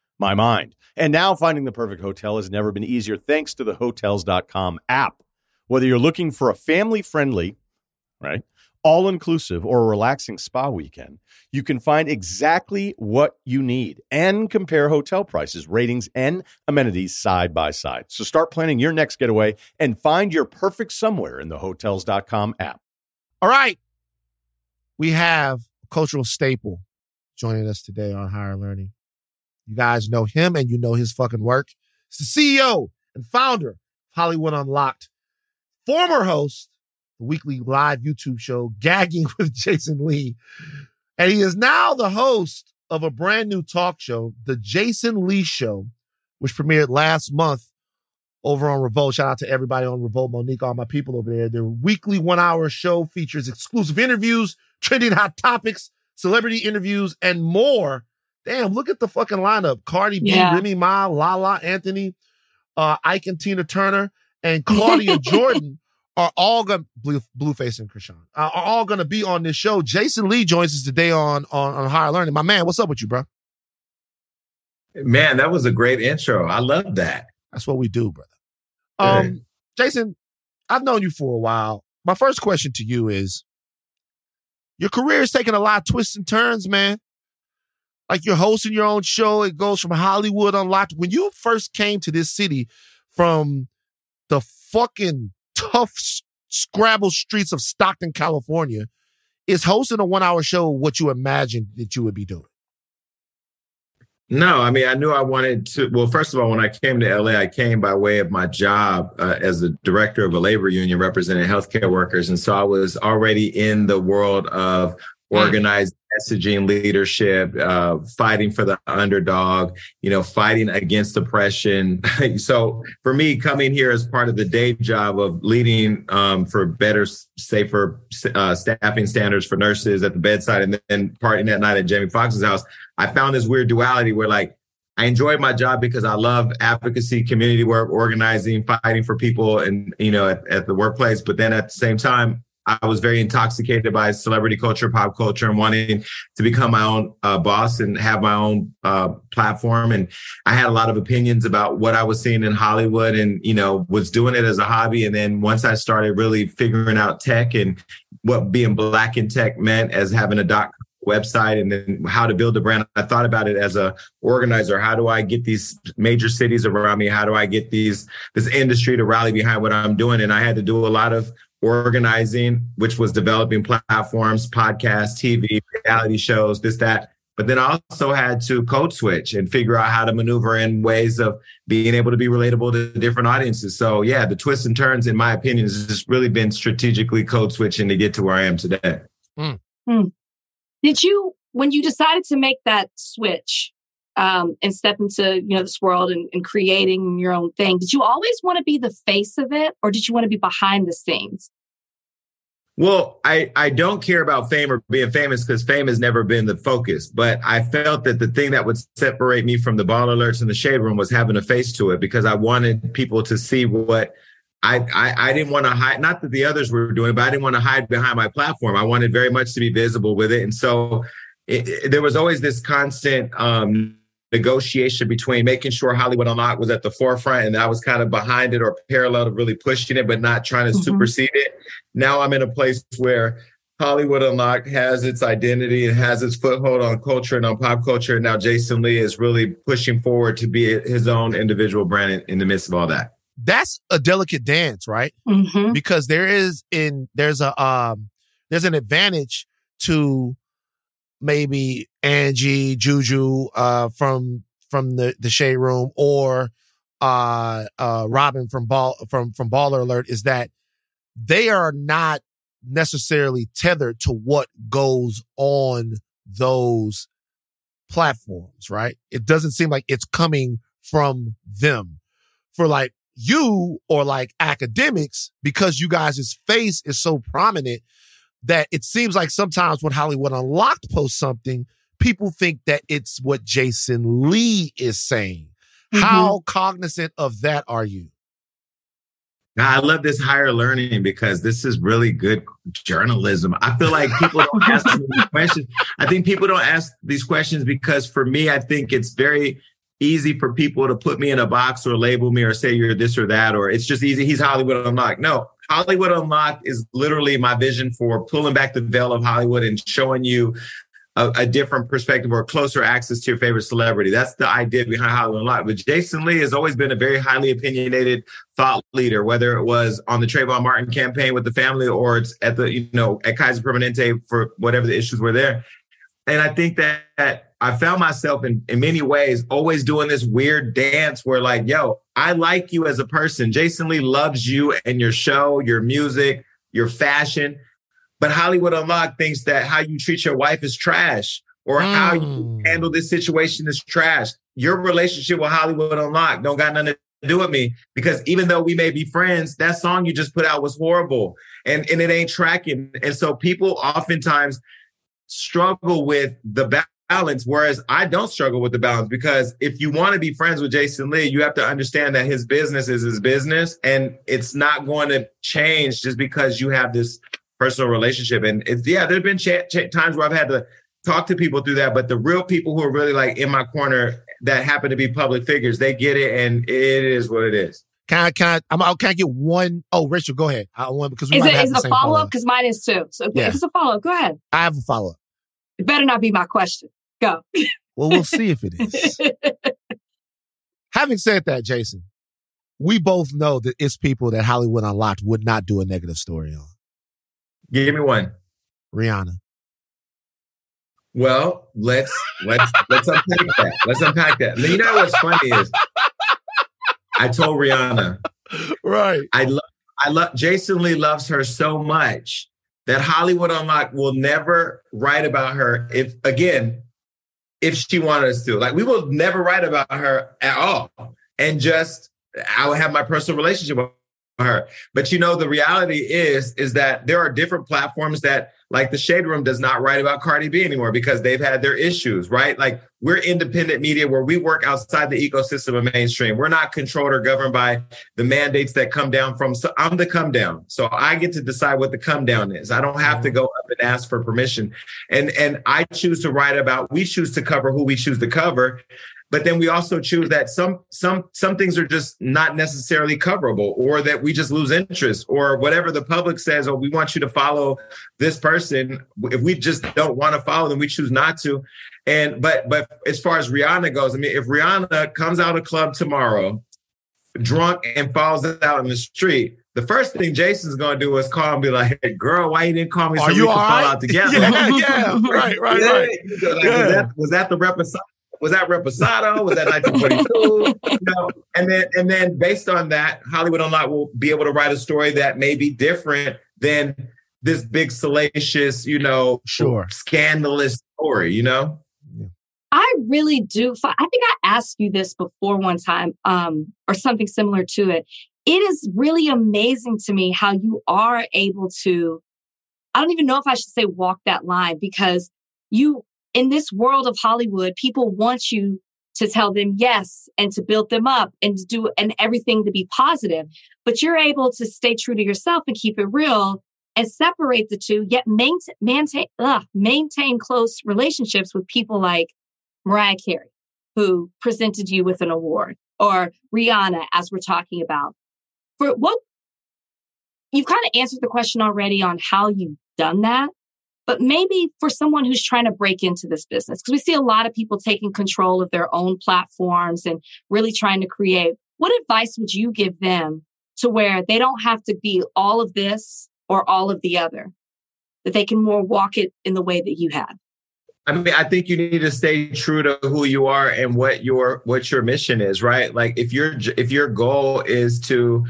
Speaker 6: my mind. And now finding the perfect hotel has never been easier thanks to the hotels.com app. Whether you're looking for a family friendly, right, all inclusive or a relaxing spa weekend, you can find exactly what you need and compare hotel prices, ratings, and amenities side by side. So start planning your next getaway and find your perfect somewhere in the hotels.com app.
Speaker 1: All right. We have a cultural staple joining us today on Higher Learning. You guys know him and you know his fucking work. He's the CEO and founder of Hollywood Unlocked, former host the weekly live YouTube show, Gagging with Jason Lee. And he is now the host of a brand new talk show, The Jason Lee Show, which premiered last month over on Revolt. Shout out to everybody on Revolt, Monique, all my people over there. Their weekly one hour show features exclusive interviews, trending hot topics, celebrity interviews, and more. Damn, look at the fucking lineup. Cardi B,
Speaker 2: Yeah.
Speaker 1: Remy Ma, Lala Anthony, uh, Ike and Tina Turner, and Claudia Jordan are all gonna Blue, Blueface and Chrisean uh, are all going to be on this show. Jason Lee joins us today on, on, on Higher Learning. My man, what's up with you, bro?
Speaker 7: Man, that was a great intro. I love that.
Speaker 1: That's what we do, brother. Um, Jason, I've known you for a while. My first question to you is your career is taking a lot of twists and turns, man. Like you're hosting your own show. It goes from Hollywood Unlocked. When you first came to this city from the fucking tough Scrabble streets of Stockton, California, is hosting a one hour show what you imagined that you would be doing?
Speaker 7: No, I mean, I knew I wanted to. Well, first of all, when I came to LA, I came by way of my job uh, as the director of a labor union representing healthcare workers. And so I was already in the world of organized messaging, leadership, uh, fighting for the underdog, you know, fighting against oppression. so for me, coming here as part of the day job of leading um, for better, safer uh, staffing standards for nurses at the bedside and then partying that night at Jamie Foxx's house, I found this weird duality where like I enjoyed my job because I love advocacy, community work, organizing, fighting for people and you know at, at the workplace. But then at the same time, I was very intoxicated by celebrity culture, pop culture, and wanting to become my own uh, boss and have my own uh, platform. And I had a lot of opinions about what I was seeing in Hollywood, and you know was doing it as a hobby. And then once I started really figuring out tech and what being black in tech meant as having a dot website and then how to build a brand. I thought about it as a organizer. How do I get these major cities around me? How do I get these this industry to rally behind what I'm doing? And I had to do a lot of organizing, which was developing platforms, podcasts, TV, reality shows, this, that. But then I also had to code switch and figure out how to maneuver in ways of being able to be relatable to different audiences. So yeah, the twists and turns, in my opinion, has just really been strategically code switching to get to where I am today. Hmm. Hmm.
Speaker 2: Did you, when you decided to make that switch um, and step into you know this world and, and creating your own thing, did you always want to be the face of it, or did you want to be behind the scenes?
Speaker 7: Well, I, I don't care about fame or being famous because fame has never been the focus. But I felt that the thing that would separate me from the Baller Alerts in the shade room was having a face to it because I wanted people to see what I, I, I didn't want to hide. Not that the others were doing, but I didn't want to hide behind my platform. I wanted very much to be visible with it. And so it, it- there was always this constant um, negotiation between making sure Hollywood Unlocked was at the forefront and I was kind of behind it or parallel to really pushing it, but not trying to
Speaker 2: Mhm.
Speaker 7: supersede it. Now I'm in a place where Hollywood Unlocked has its identity and has its foothold on culture and on pop culture. And now Jason Lee is really pushing forward to be his own individual brand in, in the midst of all that.
Speaker 1: That's a delicate dance, right?
Speaker 2: Mm-hmm.
Speaker 1: because there is in there's a um there's an advantage to maybe Angie Juju uh from from the the shade room or uh uh Robin from ball from from Baller Alert is that they are not necessarily tethered to what goes on those platforms, right? It doesn't seem like it's coming from them. For like you or like Akademiks, because you guys' face is so prominent that it seems like sometimes when Hollywood Unlocked posts something, people think that it's what Jason Lee is saying. Mm-hmm. How cognizant of that are you?
Speaker 7: Now I love this higher learning because this is really good journalism. I feel like people don't ask these questions. I think people don't ask these questions because for me, I think it's very easy for people to put me in a box or label me or say you're this or that, or it's just easy. He's Hollywood Unlocked. No, Hollywood Unlocked is literally my vision for pulling back the veil of Hollywood and showing you a, a, different perspective or closer access to your favorite celebrity. That's the idea behind Hollywood Unlocked. But Jason Lee has always been a very highly opinionated thought leader, whether it was on the Trayvon Martin campaign with the family or it's at the, you know, at Kaiser Permanente for whatever the issues were there. And I think that I found myself in, in many ways always doing this weird dance where, like, yo, I like you as a person. Jason Lee loves you and your show, your music, your fashion. But Hollywood Unlocked thinks that how you treat your wife is trash or mm. how you hmm. handle this situation is trash. Your relationship with Hollywood Unlocked don't got nothing to do with me because even though we may be friends, that song you just put out was horrible and, and it ain't tracking. And so people oftentimes struggle with the balance, whereas I don't struggle with the balance because if you want to be friends with Jason Lee, you have to understand that his business is his business and it's not going to change just because you have this personal relationship. And it's, yeah, there have been ch- ch- times where I've had to talk to people through that, but the real people who are really like in my corner that happen to be public figures, they get it and it is what it is.
Speaker 1: Can I, can I, I'm, oh, can I get one? Oh, Rachel, go ahead. I want because we
Speaker 2: is
Speaker 1: might
Speaker 2: it,
Speaker 1: have
Speaker 2: is
Speaker 1: the
Speaker 2: a follow up? Because mine is too. So yeah. if it's a follow up, go ahead.
Speaker 1: I have a follow up.
Speaker 2: It better not be my question. Go.
Speaker 1: Well, we'll see if it is. Having said that, Jason, we both know that it's people that Hollywood Unlocked would not do a negative story on.
Speaker 7: Give me one.
Speaker 1: Rihanna.
Speaker 7: Well, let's let's let's unpack that. Let's unpack that. You know what's funny is I told Rihanna.
Speaker 1: Right.
Speaker 7: I love I love Jason Lee loves her so much that Hollywood Unlocked will never write about her if again, if she wanted us to. Like we will never write about her at all. And just I will have my personal relationship with her. But you know, the reality is, is that there are different platforms that like the Shade Room does not write about Cardi B anymore because they've had their issues, right? Like we're independent media where we work outside the ecosystem of mainstream. We're not controlled or governed by the mandates that come down from. So I'm the come down. So I get to decide what the come down is. I don't have to mm-hmm. go up and ask for permission. And and I choose to write about, we choose to cover who we choose to cover but then we also choose that some some some things are just not necessarily coverable or that we just lose interest or whatever the public says oh we want you to follow this person if we just don't want to follow them we choose not to and but but as far as rihanna goes i mean if rihanna comes out of club tomorrow drunk and falls out in the street the first thing Jason's gonna do is call and be like, "Hey, girl, why you didn't call me so
Speaker 1: Are
Speaker 7: we
Speaker 1: you
Speaker 7: could fall out together?"
Speaker 1: yeah, yeah, right, right,
Speaker 7: yeah.
Speaker 1: right.
Speaker 7: Like,
Speaker 1: yeah.
Speaker 7: was, that, was that the representative? Was that Reposado? Was that 1942? you know, and then and then based on that, Hollywood Unlocked will be able to write a story that may be different than this big salacious, you know,
Speaker 1: sure,
Speaker 7: scandalous story. You know.
Speaker 2: I really do. I think I asked you this before one time, um, or something similar to it. It is really amazing to me how you are able to. I don't even know if I should say walk that line because you in this world of Hollywood, people want you to tell them yes and to build them up and to do and everything to be positive. But you're able to stay true to yourself and keep it real and separate the two, yet maintain maintain, ugh, maintain close relationships with people like Mariah Carey, who presented you with an award, or Rihanna, as we're talking about. For what you've kind of answered the question already on how you've done that. But maybe for someone who's trying to break into this business, because we see a lot of people taking control of their own platforms and really trying to create, what advice would you give them to where they don't have to be all of this or all of the other, that they can more walk it in the way that you have?
Speaker 7: I mean, I think you need to stay true to who you are and what your what your mission is, right? Like if your if your goal is to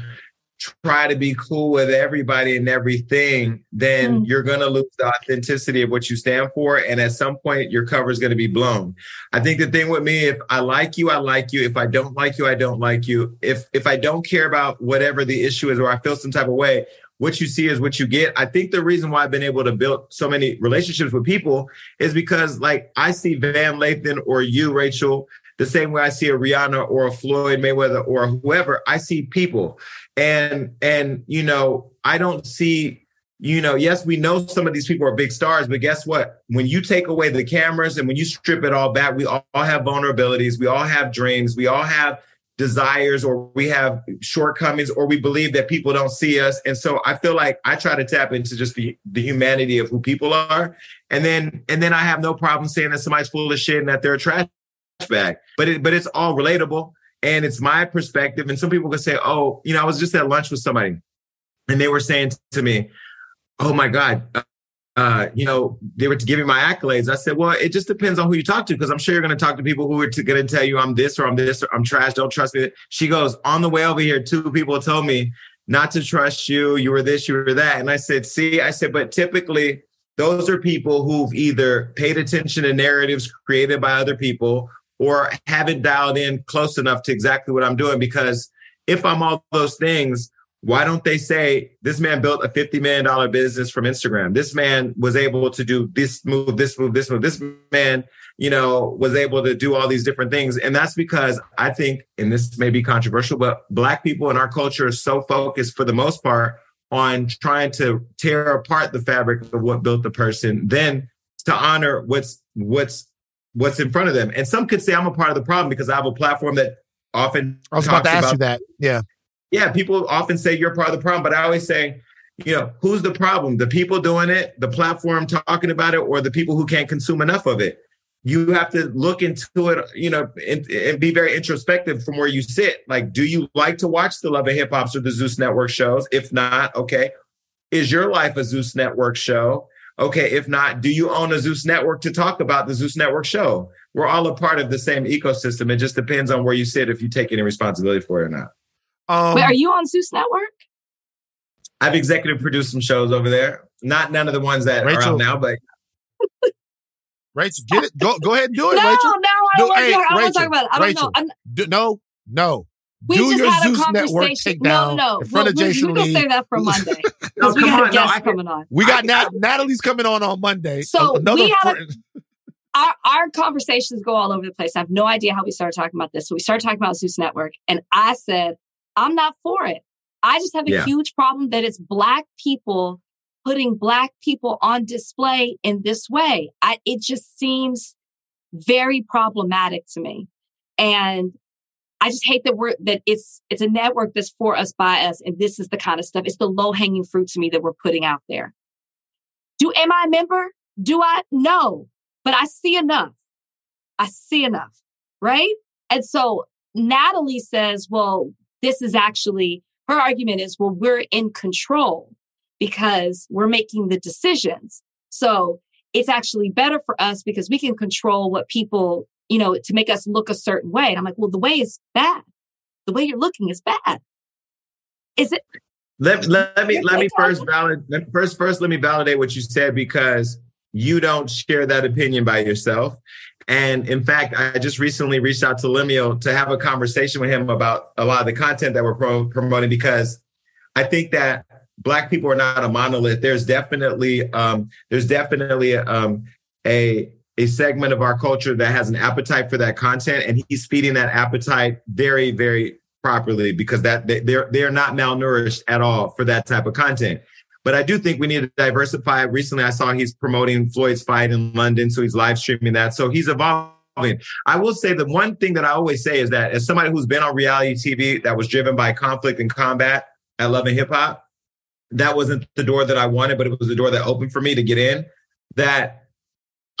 Speaker 7: try to be cool with everybody and everything, then mm. you're going to lose the authenticity of what you stand for. And at some point, your cover is going to be blown. I think the thing with me, if I like you, I like you. If I don't like you, I don't like you. If if I don't care about whatever the issue is, or I feel some type of way, what you see is what you get. I think the reason why I've been able to build so many relationships with people is because, like, I see Van Lathan or you, Rachel, the same way I see a Rihanna or a Floyd Mayweather or whoever. I see people and and you know i don't see you know, yes, we know some of these people are big stars, but guess what? When you take away the cameras and when you strip it all back, we all have vulnerabilities, we all have dreams, we all have desires, or we have shortcomings, or we believe that people don't see us. And so I feel like I try to tap into just the, the humanity of who people are. And then and then I have no problem saying that somebody's full of shit and that they're a trash bag. But it, but it's all relatable and it's my perspective. And some people can say, oh, you know, I was just at lunch with somebody and they were saying to me, oh my God, uh, you know, they were giving my accolades. I said, well, it just depends on who you talk to, because I'm sure you're going to talk to people who are going to tell you I'm this or I'm this or I'm trash. Don't trust me. She goes, on the way over here, two people told me not to trust you. You were this, you were that. And I said, see, I said, but typically those are people who've either paid attention to narratives created by other people or haven't dialed in close enough to exactly what I'm doing. Because if I'm all those things, why don't they say this man built a $50 million business from Instagram? This man was able to do this move, this move, this move. This man, you know, was able to do all these different things. And that's because I think, and this may be controversial, but Black people in our culture are so focused for the most part on trying to tear apart the fabric of what built the person, then to honor what's, what's, what's in front of them. And some could say I'm a part of the problem because I have a platform that often
Speaker 1: I was about to ask about, you that. Yeah
Speaker 7: yeah, people often say you're part of the problem, but I always say, you know, who's the problem? The people doing it, the platform talking about it, or the people who can't consume enough of it? You have to look into it, you know, and, and be very introspective from where you sit. Like, do you like to watch the Love and Hip Hops or the Zeus Network shows? If not, okay. Is your life a Zeus Network show? Okay, if not, do you own a Zeus Network to talk about the Zeus Network show? We're all a part of the same ecosystem. It just depends on where you sit if you take any responsibility for it or not.
Speaker 2: Um, Wait, are you on Zeus Network?
Speaker 7: I've executive produced some shows over there. Not none of the ones that Rachel, are out now, but
Speaker 1: Rachel, get it. Go go ahead and do it,
Speaker 2: no,
Speaker 1: Rachel.
Speaker 2: No, I don't, hey, I don't want to talk about it. I don't Rachel, know. I'm,
Speaker 1: do, no, no.
Speaker 2: We
Speaker 1: do
Speaker 2: just had
Speaker 1: Zeus
Speaker 2: a conversation. no, no,
Speaker 1: in front we'll, of Jason Lee.
Speaker 2: We'll save that for Monday because we got a guest no, coming on.
Speaker 1: We got Nat- Natalie's coming on on Monday.
Speaker 2: So Another we had a, our, our conversations go all over the place. I have no idea how we started talking about this. So we started talking about Zeus Network, and I said I'm not for it. I just have a yeah. huge problem that it's black people putting black people on display in this way. I, it just seems very problematic to me. And I just hate that we're, that it's, it's a network that's for us by us. And this is the kind of stuff. It's the low hanging fruit to me that we're putting out there. Do, am I a member? Do I? No, but I see enough. I see enough. Right. And so Natalie says, well, this is actually her argument is, well, we're in control because we're making the decisions. So it's actually better for us because we can control what people, you know, to make us look a certain way. And I'm like, well, the way is bad. The way you're looking is bad. Is it?
Speaker 7: Let, let me let me first validate first first let me validate what you said because you don't share that opinion by yourself. And in fact, I just recently reached out to Lemuel to have a conversation with him about a lot of the content that we're pro- promoting because I think that Black people are not a monolith. There's definitely um, there's definitely um, a a segment of our culture that has an appetite for that content, and he's feeding that appetite very very properly because that they're they're not malnourished at all for that type of content. But I do think we need to diversify. Recently, I saw he's promoting Floyd's fight in London, so he's live streaming that. So he's evolving. I will say the one thing that I always say is that as somebody who's been on reality TV that was driven by conflict and combat at Love and Hip Hop, that wasn't the door that I wanted, but it was the door that opened for me to get in. That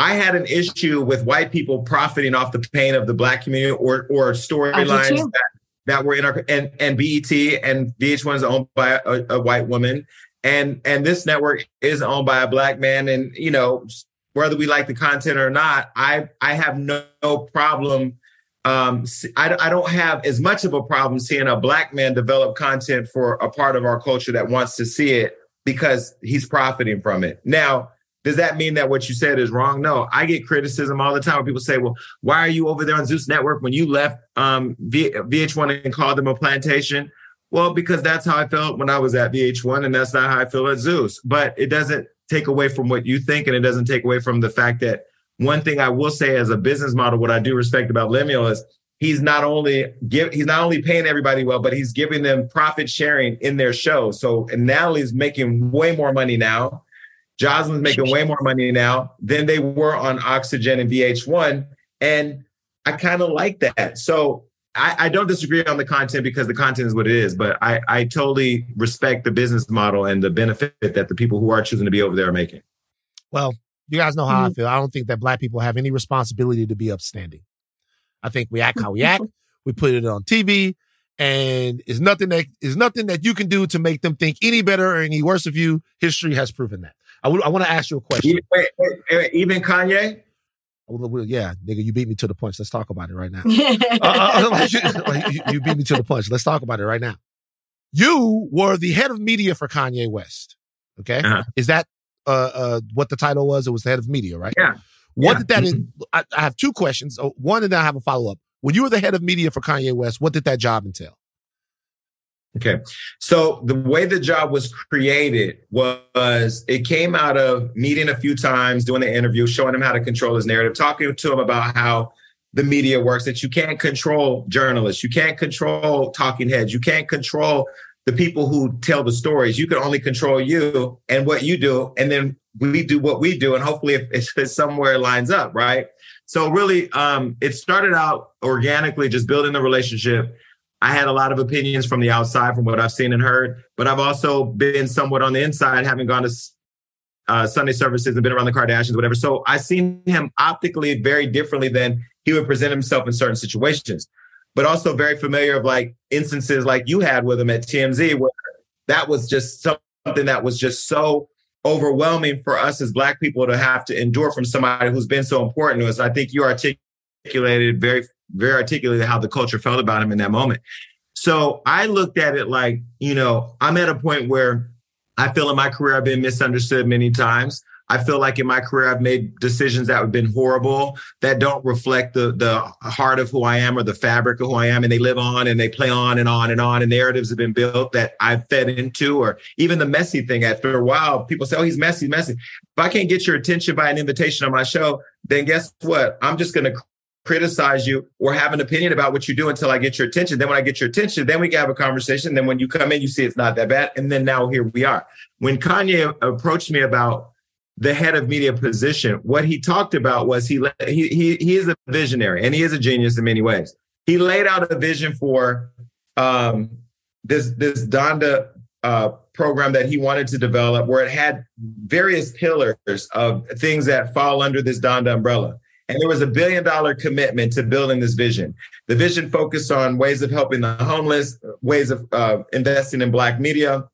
Speaker 7: I had an issue with white people profiting off the pain of the black community or or storylines that, that were in our and and BET and VH1 is owned by a, a white woman. And and this network is owned by a black man and you know whether we like the content or not i i have no, no problem um I, I don't have as much of a problem seeing a black man develop content for a part of our culture that wants to see it because he's profiting from it. Now does that mean that what you said is wrong no i get criticism all the time when people say well why are you over there on zeus network when you left um v- vh1 and called them a plantation well, because that's how I felt when I was at VH1, and that's not how I feel at Zeus. But it doesn't take away from what you think, and it doesn't take away from the fact that one thing I will say as a business model, what I do respect about Lemuel is he's not only give he's not only paying everybody well, but he's giving them profit sharing in their show. So and Natalie's making way more money now. Joseline's making way more money now than they were on Oxygen and VH1. And I kind of like that. So I, I, don't disagree on the content because the content is what it is, but I, I totally respect the business model and the benefit that the people who are choosing to be over there are making.
Speaker 1: Well, you guys know how mm-hmm. I feel. I don't think that black people have any responsibility to be upstanding. I think we act how we act. We put it on TV, and it's nothing that is nothing that you can do to make them think any better or any worse of you. History has proven that. I, w- I want to ask you a question.
Speaker 7: Wait, wait, wait, even Kanye?
Speaker 1: Well, yeah, nigga, you beat me to the punch. Let's talk about it right now. uh, uh, like, you, you, beat me to the punch. Let's talk about it right now. You were the head of media for Kanye West. Okay, uh-huh. is that uh, uh, what the title was? It was the head of media, right?
Speaker 7: Yeah.
Speaker 1: What yeah. did that? Mm-hmm. I, I, have two questions. One, and then I have a follow up. When you were the head of media for Kanye West, what did that job entail?
Speaker 7: Okay. So the way the job was created was it came out of meeting a few times, doing the interview, showing him how to control his narrative, talking to him about how the media works, that you can't control journalists, you can't control talking heads, you can't control the people who tell the stories. You can only control you and what you do. And then we do what we do. And hopefully if it somewhere lines up, right? So really, um, it started out organically, just building the relationship I had a lot of opinions from the outside from what I've seen and heard, but I've also been somewhat on the inside, having gone to uh, Sunday services and been around the Kardashians, whatever. So I've seen him optically very differently than he would present himself in certain situations, but also very familiar of like instances like you had with him at TMZ, where that was just something that was just so overwhelming for us as Black people to have to endure from somebody who's been so important to us. I think you articulated very very articulately how the culture felt about him in that moment. So I looked at it like, you know, I'm at a point where I feel in my career I've been misunderstood many times. I feel like in my career I've made decisions that have been horrible that don't reflect the the heart of who I am or the fabric of who I am, and they live on and they play on and on and on. And narratives have been built that I've fed into, or even the messy thing. After a while, people say, "Oh, he's messy, messy." If I can't get your attention by an invitation on my show, then guess what? I'm just going to criticize you or have an opinion about what you do until I get your attention. Then when I get your attention, then we can have a conversation. Then when you come in, you see it's not that bad. And then now here we are. When Kanye approached me about the head of media position, what he talked about was he he he, he is a visionary and he is a genius in many ways. He laid out a vision for um, this this Donda uh, program that he wanted to develop, where it had various pillars of things that fall under this Donda umbrella. And there was a billion dollar commitment to building this vision. The vision focused on ways of helping the homeless, ways of uh, investing in Black media,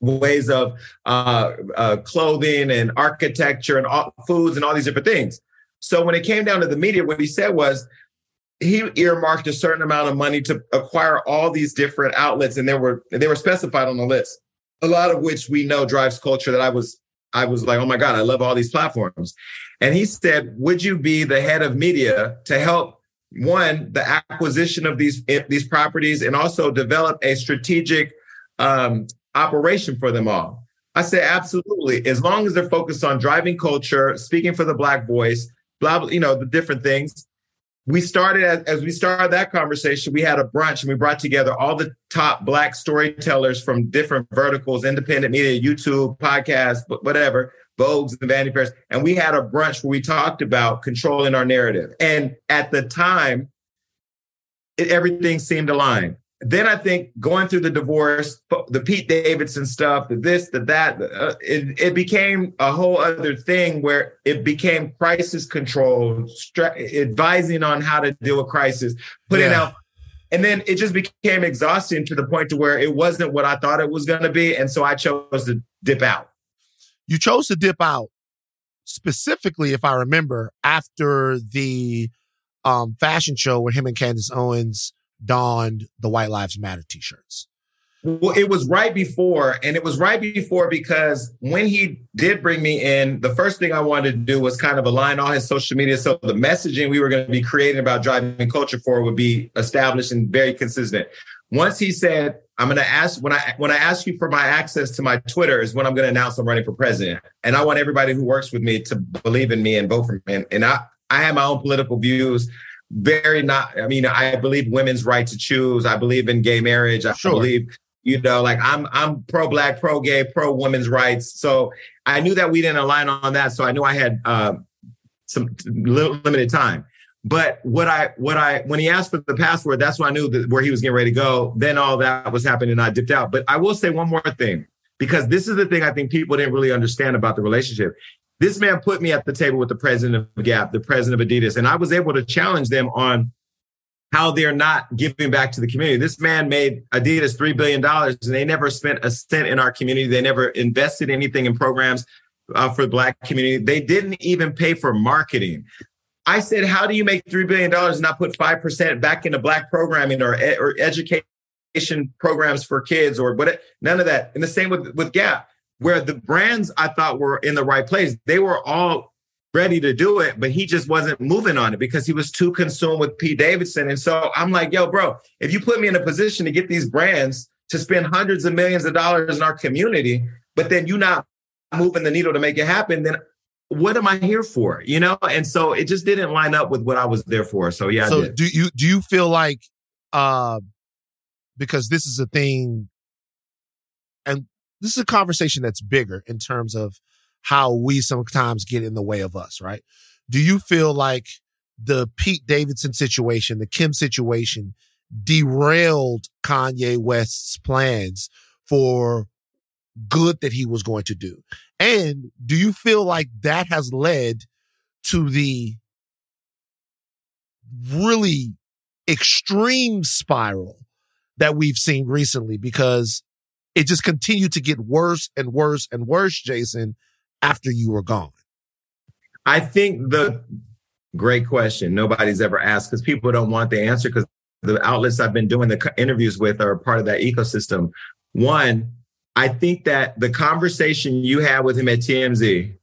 Speaker 7: ways of uh, uh, clothing and architecture and all, foods and all these different things. So when it came down to the media, what he said was he earmarked a certain amount of money to acquire all these different outlets, and they were they were specified on the list. A lot of which we know drives culture. That I was I was like, oh my god, I love all these platforms. And he said, Would you be the head of media to help one, the acquisition of these, these properties and also develop a strategic um, operation for them all? I said, Absolutely. As long as they're focused on driving culture, speaking for the Black voice, blah, blah, you know, the different things. We started as, as we started that conversation, we had a brunch and we brought together all the top Black storytellers from different verticals, independent media, YouTube, podcasts, whatever Vogues and Vanity Fairs. And we had a brunch where we talked about controlling our narrative. And at the time, it, everything seemed aligned. Then I think going through the divorce, the Pete Davidson stuff, the this, the that, uh, it, it became a whole other thing where it became crisis control, stra- advising on how to deal with crisis, putting yeah. out and then it just became exhausting to the point to where it wasn't what I thought it was going to be, and so I chose to dip out.
Speaker 1: You chose to dip out specifically, if I remember, after the um, fashion show where him and Candace Owens donned the White Lives Matter t-shirts.
Speaker 7: Well, it was right before, and it was right before because when he did bring me in, the first thing I wanted to do was kind of align all his social media. So the messaging we were going to be creating about driving culture for would be established and very consistent. Once he said, I'm going to ask when I when I ask you for my access to my Twitter is when I'm going to announce I'm running for president, and I want everybody who works with me to believe in me and vote for me. And, and I I have my own political views. very not. I mean, I believe women's right to choose. I believe in gay marriage. I
Speaker 1: Sure.
Speaker 7: believe, you know, like I'm I'm pro black, pro gay, pro women's rights. So I knew that we didn't align on that. So I knew I had uh, some li- limited time. But what I what I when he asked for the password, that's when I knew that where he was getting ready to go. Then all that was happening, and I dipped out. But I will say one more thing because this is the thing I think people didn't really understand about the relationship. This man put me at the table with the president of Gap, the president of Adidas, and I was able to challenge them on how they're not giving back to the community. This man made Adidas $3 billion and they never spent a cent in our community. They never invested anything in programs uh, for the Black community. They didn't even pay for marketing. I said, how do you make $3 billion and not put 5% back into Black programming or, or education programs for kids or what? None of that. And the same with, with Gap, where the brands I thought were in the right place. They were all ready to do it, but he just wasn't moving on it because he was too consumed with Pete Davidson. And so I'm like, yo, bro, if you put me in a position to get these brands to spend hundreds of millions of dollars in our community, but then you not moving the needle to make it happen, then what am I here for? You know? And so it just didn't line up with what I was there for. So yeah,
Speaker 1: so do you do you feel like uh because this is a thing and this is a conversation that's bigger in terms of how we sometimes get in the way of us, right? Do you feel like the Pete Davidson situation, the Kim situation derailed Kanye West's plans for good that he was going to do? And do you feel like that has led to the really extreme spiral that we've seen recently because it just continued to get worse and worse and worse, Jason, after you were gone.
Speaker 7: I think the great question nobody's ever asked because people don't want the answer because the outlets I've been doing the interviews with are part of that ecosystem. One, I think that the conversation you had with him at TMZ,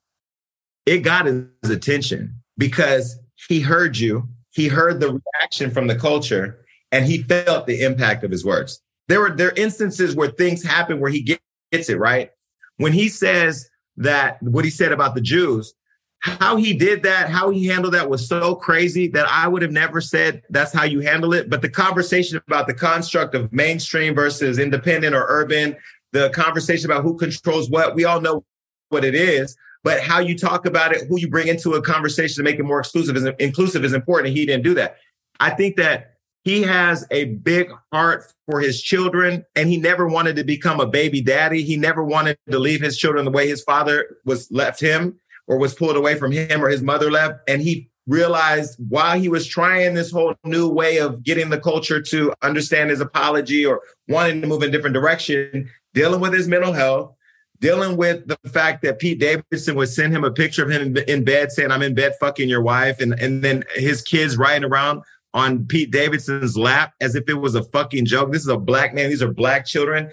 Speaker 7: it got his attention because he heard you, he heard the reaction from the culture, and he felt the impact of his words. There were there are instances where things happen where he gets it right. When he says that what he said about the Jews, how he did that, how he handled that was so crazy that I would have never said that's how you handle it. But the conversation about the construct of mainstream versus independent or urban, the conversation about who controls what, we all know what it is. But how you talk about it, who you bring into a conversation to make it more exclusive is inclusive is important. He didn't do that. I think that he has a big heart for his children and he never wanted to become a baby daddy. He never wanted to leave his children the way his father was left him or was pulled away from him or his mother left. And he realized while he was trying this whole new way of getting the culture to understand his apology or wanting to move in a different direction, dealing with his mental health, dealing with the fact that Pete Davidson would send him a picture of him in, bed saying, I'm in bed fucking your wife. And, and then his kids riding around on Pete Davidson's lap as if it was a fucking joke. This is a black man. These are black children.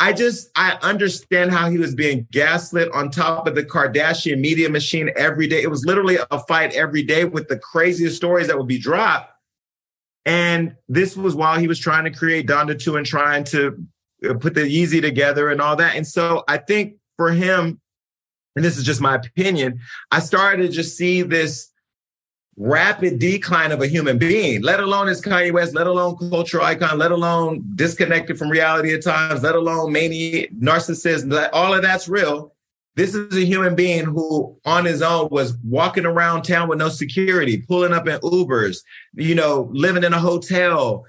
Speaker 7: I just, I understand how he was being gaslit on top of the Kardashian media machine every day. It was literally a fight every day with the craziest stories that would be dropped. And this was while he was trying to create Donda 2 and trying to Uh, put the Yeezy together and all that. And so I think for him, and this is just my opinion, I started to just see this rapid decline of a human being, let alone as Kanye West, let alone cultural icon, let alone disconnected from reality at times, let alone mania, narcissist, all of that's real. This is a human being who on his own was walking around town with no security, pulling up in Ubers, you know, living in a hotel,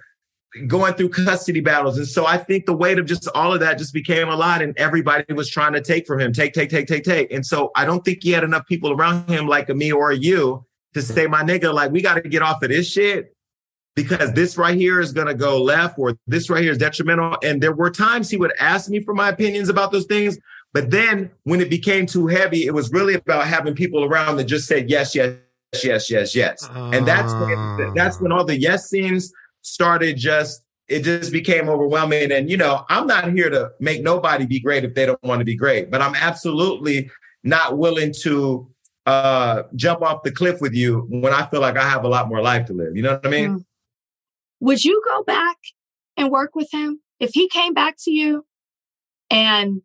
Speaker 7: going through custody battles. And so I think the weight of just all of that just became a lot and everybody was trying to take from him, take, take, take, take, take. And so I don't think he had enough people around him like a me or a you to say, my nigga, like we got to get off of this shit because this right here is going to go left or this right here is detrimental. And there were times he would ask me for my opinions about those things. But then when it became too heavy, it was really about having people around that just said yes, yes, yes, yes, yes. And that's when, that's when all the yes scenes started just it just became overwhelming. And you know, I'm not here to make nobody be great if they don't want to be great, but I'm absolutely not willing to uh jump off the cliff with you when I feel like I have a lot more life to live. You know what I mean?
Speaker 2: Mm. Would you go back and work with him if he came back to you? And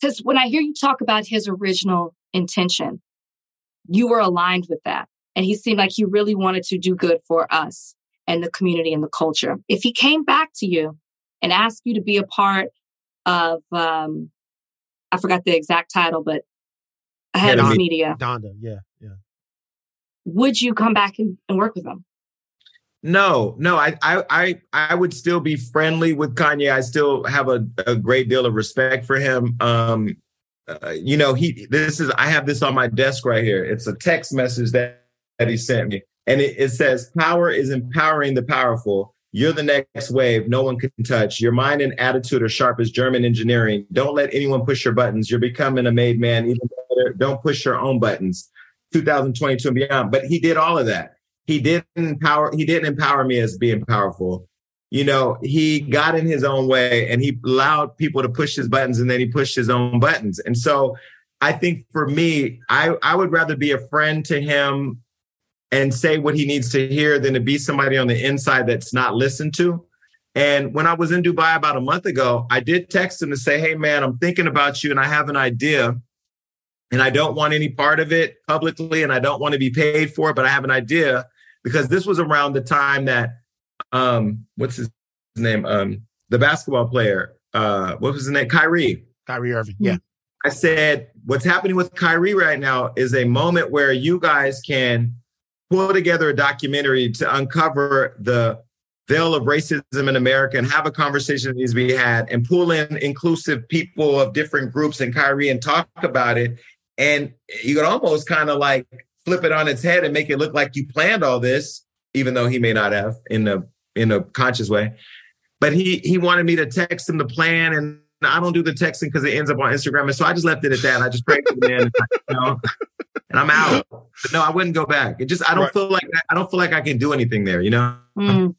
Speaker 2: because when I hear you talk about his original intention, you were aligned with that. and he seemed like he really wanted to do good for us and the community and the culture. If he came back to you and asked you to be a part of, um, I forgot the exact title, but head
Speaker 1: Yeah,
Speaker 2: of media,
Speaker 1: Donda, yeah, yeah.
Speaker 2: would you come back and, and work with him?
Speaker 7: No, no, I, I, I, I would still be friendly with Kanye. I still have a, a great deal of respect for him. Um, uh, you know, he. This is. I have this on my desk right here. It's a text message that that he sent me, and it, it says, "Power is empowering the powerful. You're the next wave. No one can touch. Your mind and attitude are sharp as German engineering. Don't let anyone push your buttons. You're becoming a made man. Even better. Don't push your own buttons. 2022 and beyond. But he did all of that he didn't empower he didn't empower me as being powerful you know he got in his own way and he allowed people to push his buttons and then he pushed his own buttons and so i think for me i i would rather be a friend to him and say what he needs to hear than to be somebody on the inside that's not listened to and when i was in dubai about a month ago i did text him to say hey man i'm thinking about you and i have an idea and I don't want any part of it publicly, and I don't want to be paid for it, but I have an idea because this was around the time that um what's his name? Um the basketball player, uh what was his name? Kyrie.
Speaker 1: Kyrie Irving, yeah.
Speaker 7: I said, what's happening with Kyrie right now is a moment where you guys can pull together a documentary to uncover the veil of racism in America and have a conversation that needs to be had and pull in inclusive people of different groups in Kyrie and talk about it. And you could almost kind of like flip it on its head and make it look like you planned all this, even though he may not have in a in a conscious way. But he he wanted me to text him the plan, and I don't do the texting because it ends up on Instagram, and so I just left it at that. I just prayed to the man, and, you know, and I'm out. But no, I wouldn't go back. It just I don't
Speaker 1: Right.
Speaker 7: feel like I don't feel like I can do anything there. You know.
Speaker 2: Mm.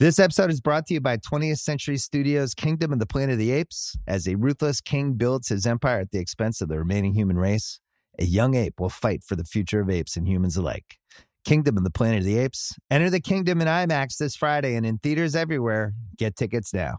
Speaker 5: This episode is brought to you by 20th Century Studios' Kingdom of the Planet of the Apes. As a ruthless king builds his empire at the expense of the remaining human race, a young ape will fight for the future of apes and humans alike. Kingdom of the Planet of the Apes. Enter the kingdom in IMAX this Friday and in theaters everywhere. Get tickets now.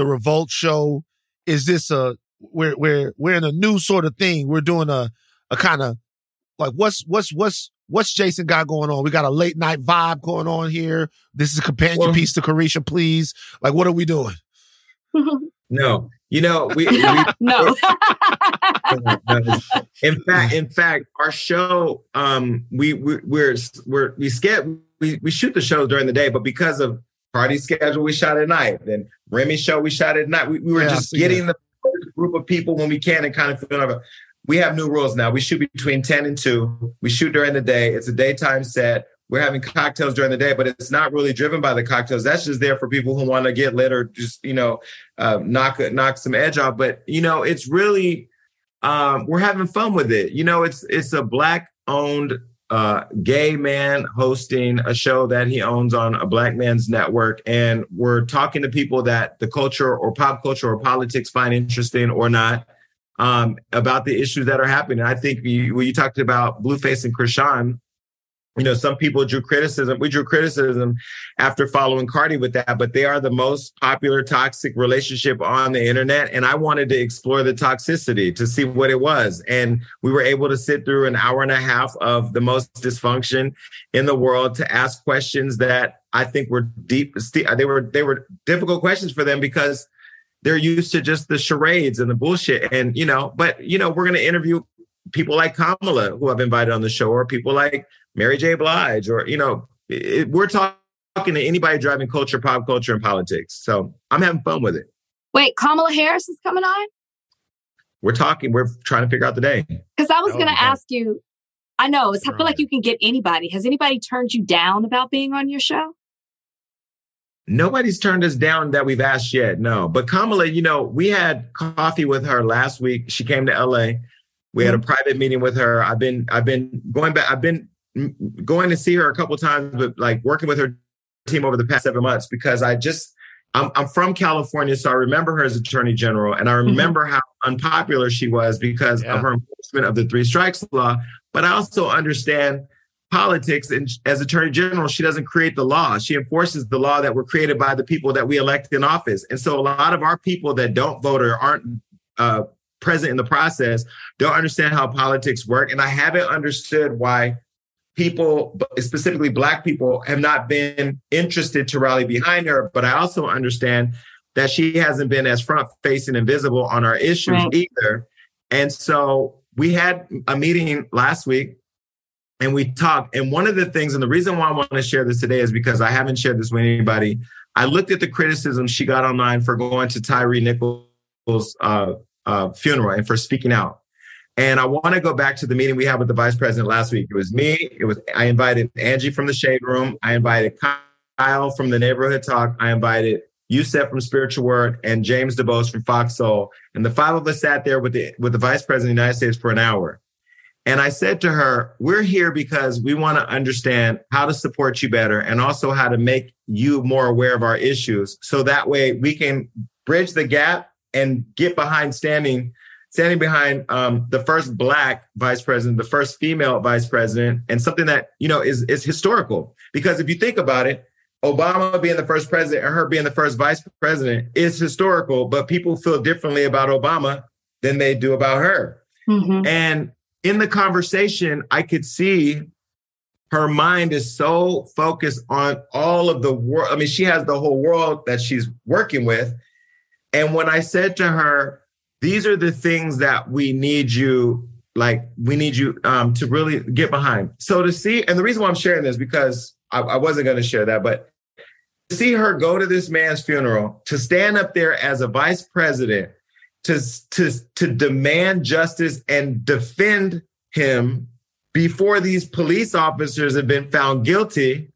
Speaker 1: the Revolt show. Is this a we're we're we're in a new sort of thing? We're doing a a kind of like what's what's what's what's Jason got going on? We got a late night vibe going on here. This is a companion
Speaker 7: Well-
Speaker 1: piece to Caresha, please. Like, what are we doing?
Speaker 7: No, you know we. we
Speaker 2: no.
Speaker 7: in fact, in fact, our show, um, we, we we're we're we skip we we shoot the shows during the day, but because of party schedule, we shot at night. Then Remy show, we shot at night. We, we were
Speaker 1: Yeah,
Speaker 7: just getting the group of people when we can and kind of feeling over. We have new rules now. We shoot between ten and two. We shoot during the day. It's a daytime set. We're having cocktails during the day, but it's not really driven by the cocktails. That's just there for people who want to get lit or just you know uh, knock knock some edge off. But you know, it's really um, we're having fun with it. You know, it's it's a black owned uh, gay man hosting a show that he owns on a black man's network, and we're talking to people that the culture or pop culture or politics find interesting or not um, about the issues that are happening. I think you, when you talked about Blueface and Chrisean, you know, some people drew criticism. We drew criticism after following Cardi with that, but they are the most popular toxic relationship on the internet. And I wanted to explore the toxicity to see what it was. And we were able to sit through an hour and a half of the most dysfunction in the world to ask questions that I think were deep. They were they were difficult questions for them because they're used to just the charades and the bullshit. And you know, but you know, we're going to interview people like Kamala who I've invited on the show, or people like Mary J. Blige, or you know, it, we're talking to anybody driving culture, pop culture, and politics. So I'm having fun with it.
Speaker 2: Wait, Kamala Harris is coming on?
Speaker 7: We're talking. We're trying to figure out the day.
Speaker 2: Because I was
Speaker 1: oh,
Speaker 2: going to ask you. I know. It's, I feel like you can get anybody. Has anybody turned you down about being on your show?
Speaker 7: Nobody's turned us down that we've asked yet. No, but Kamala, you know, we had coffee with her last week. She came to LA. We had a mm-hmm. private meeting with her. I've been, I've been going back. I've been m- going to see her a couple times, but like working with her team over the past seven months because I just I'm, I'm from California, so I remember her as Attorney General, and I remember how unpopular she was because
Speaker 1: Yeah.
Speaker 7: of her enforcement of the three strikes law. But I also understand politics, and as Attorney General, she doesn't create the law; she enforces the law that were created by the people that we elect in office. And so, a lot of our people that don't vote or aren't uh, present in the process don't understand how politics work, and I haven't understood why people, specifically Black people, have not been interested to rally behind her. But I also understand that she hasn't been as front facing and visible on our issues
Speaker 2: Right.
Speaker 7: either. And so we had a meeting last week and we talked. And one of the things, and the reason why I want to share this today is because I haven't shared this with anybody. I looked at the criticism she got online for going to Tyre Nichols' uh, uh, funeral and for speaking out. And I want to go back to the meeting we had with the vice president last week. It was me. It was I invited Angie from the Shade Room. I invited Kyle from the Neighborhood Talk. I invited Yusef from Spiritual Word and James DeBose from Fox Soul. And the five of us sat there with the with the vice president of the United States for an hour. And I said to her, We're here because we want to understand how to support you better and also how to make you more aware of our issues. So that way we can bridge the gap and get behind standing standing behind um, the first black vice president, the first female vice president, and something that you know is is historical. Because if you think about it, Obama being the first president and her being the first vice president is historical, but people feel differently about Obama than they do about her.
Speaker 2: Mhm.
Speaker 7: And in the conversation, I could see her mind is so focused on all of the world. I mean, she has the whole world that she's working with. And when I said to her, these are the things that we need you, like, we need you um, to really get behind. So to see, and the reason why I'm sharing this, because I, I wasn't going to share that, but to see her go to this man's funeral, to stand up there as a vice president, to, to, to demand justice and defend him before these police officers have been found guilty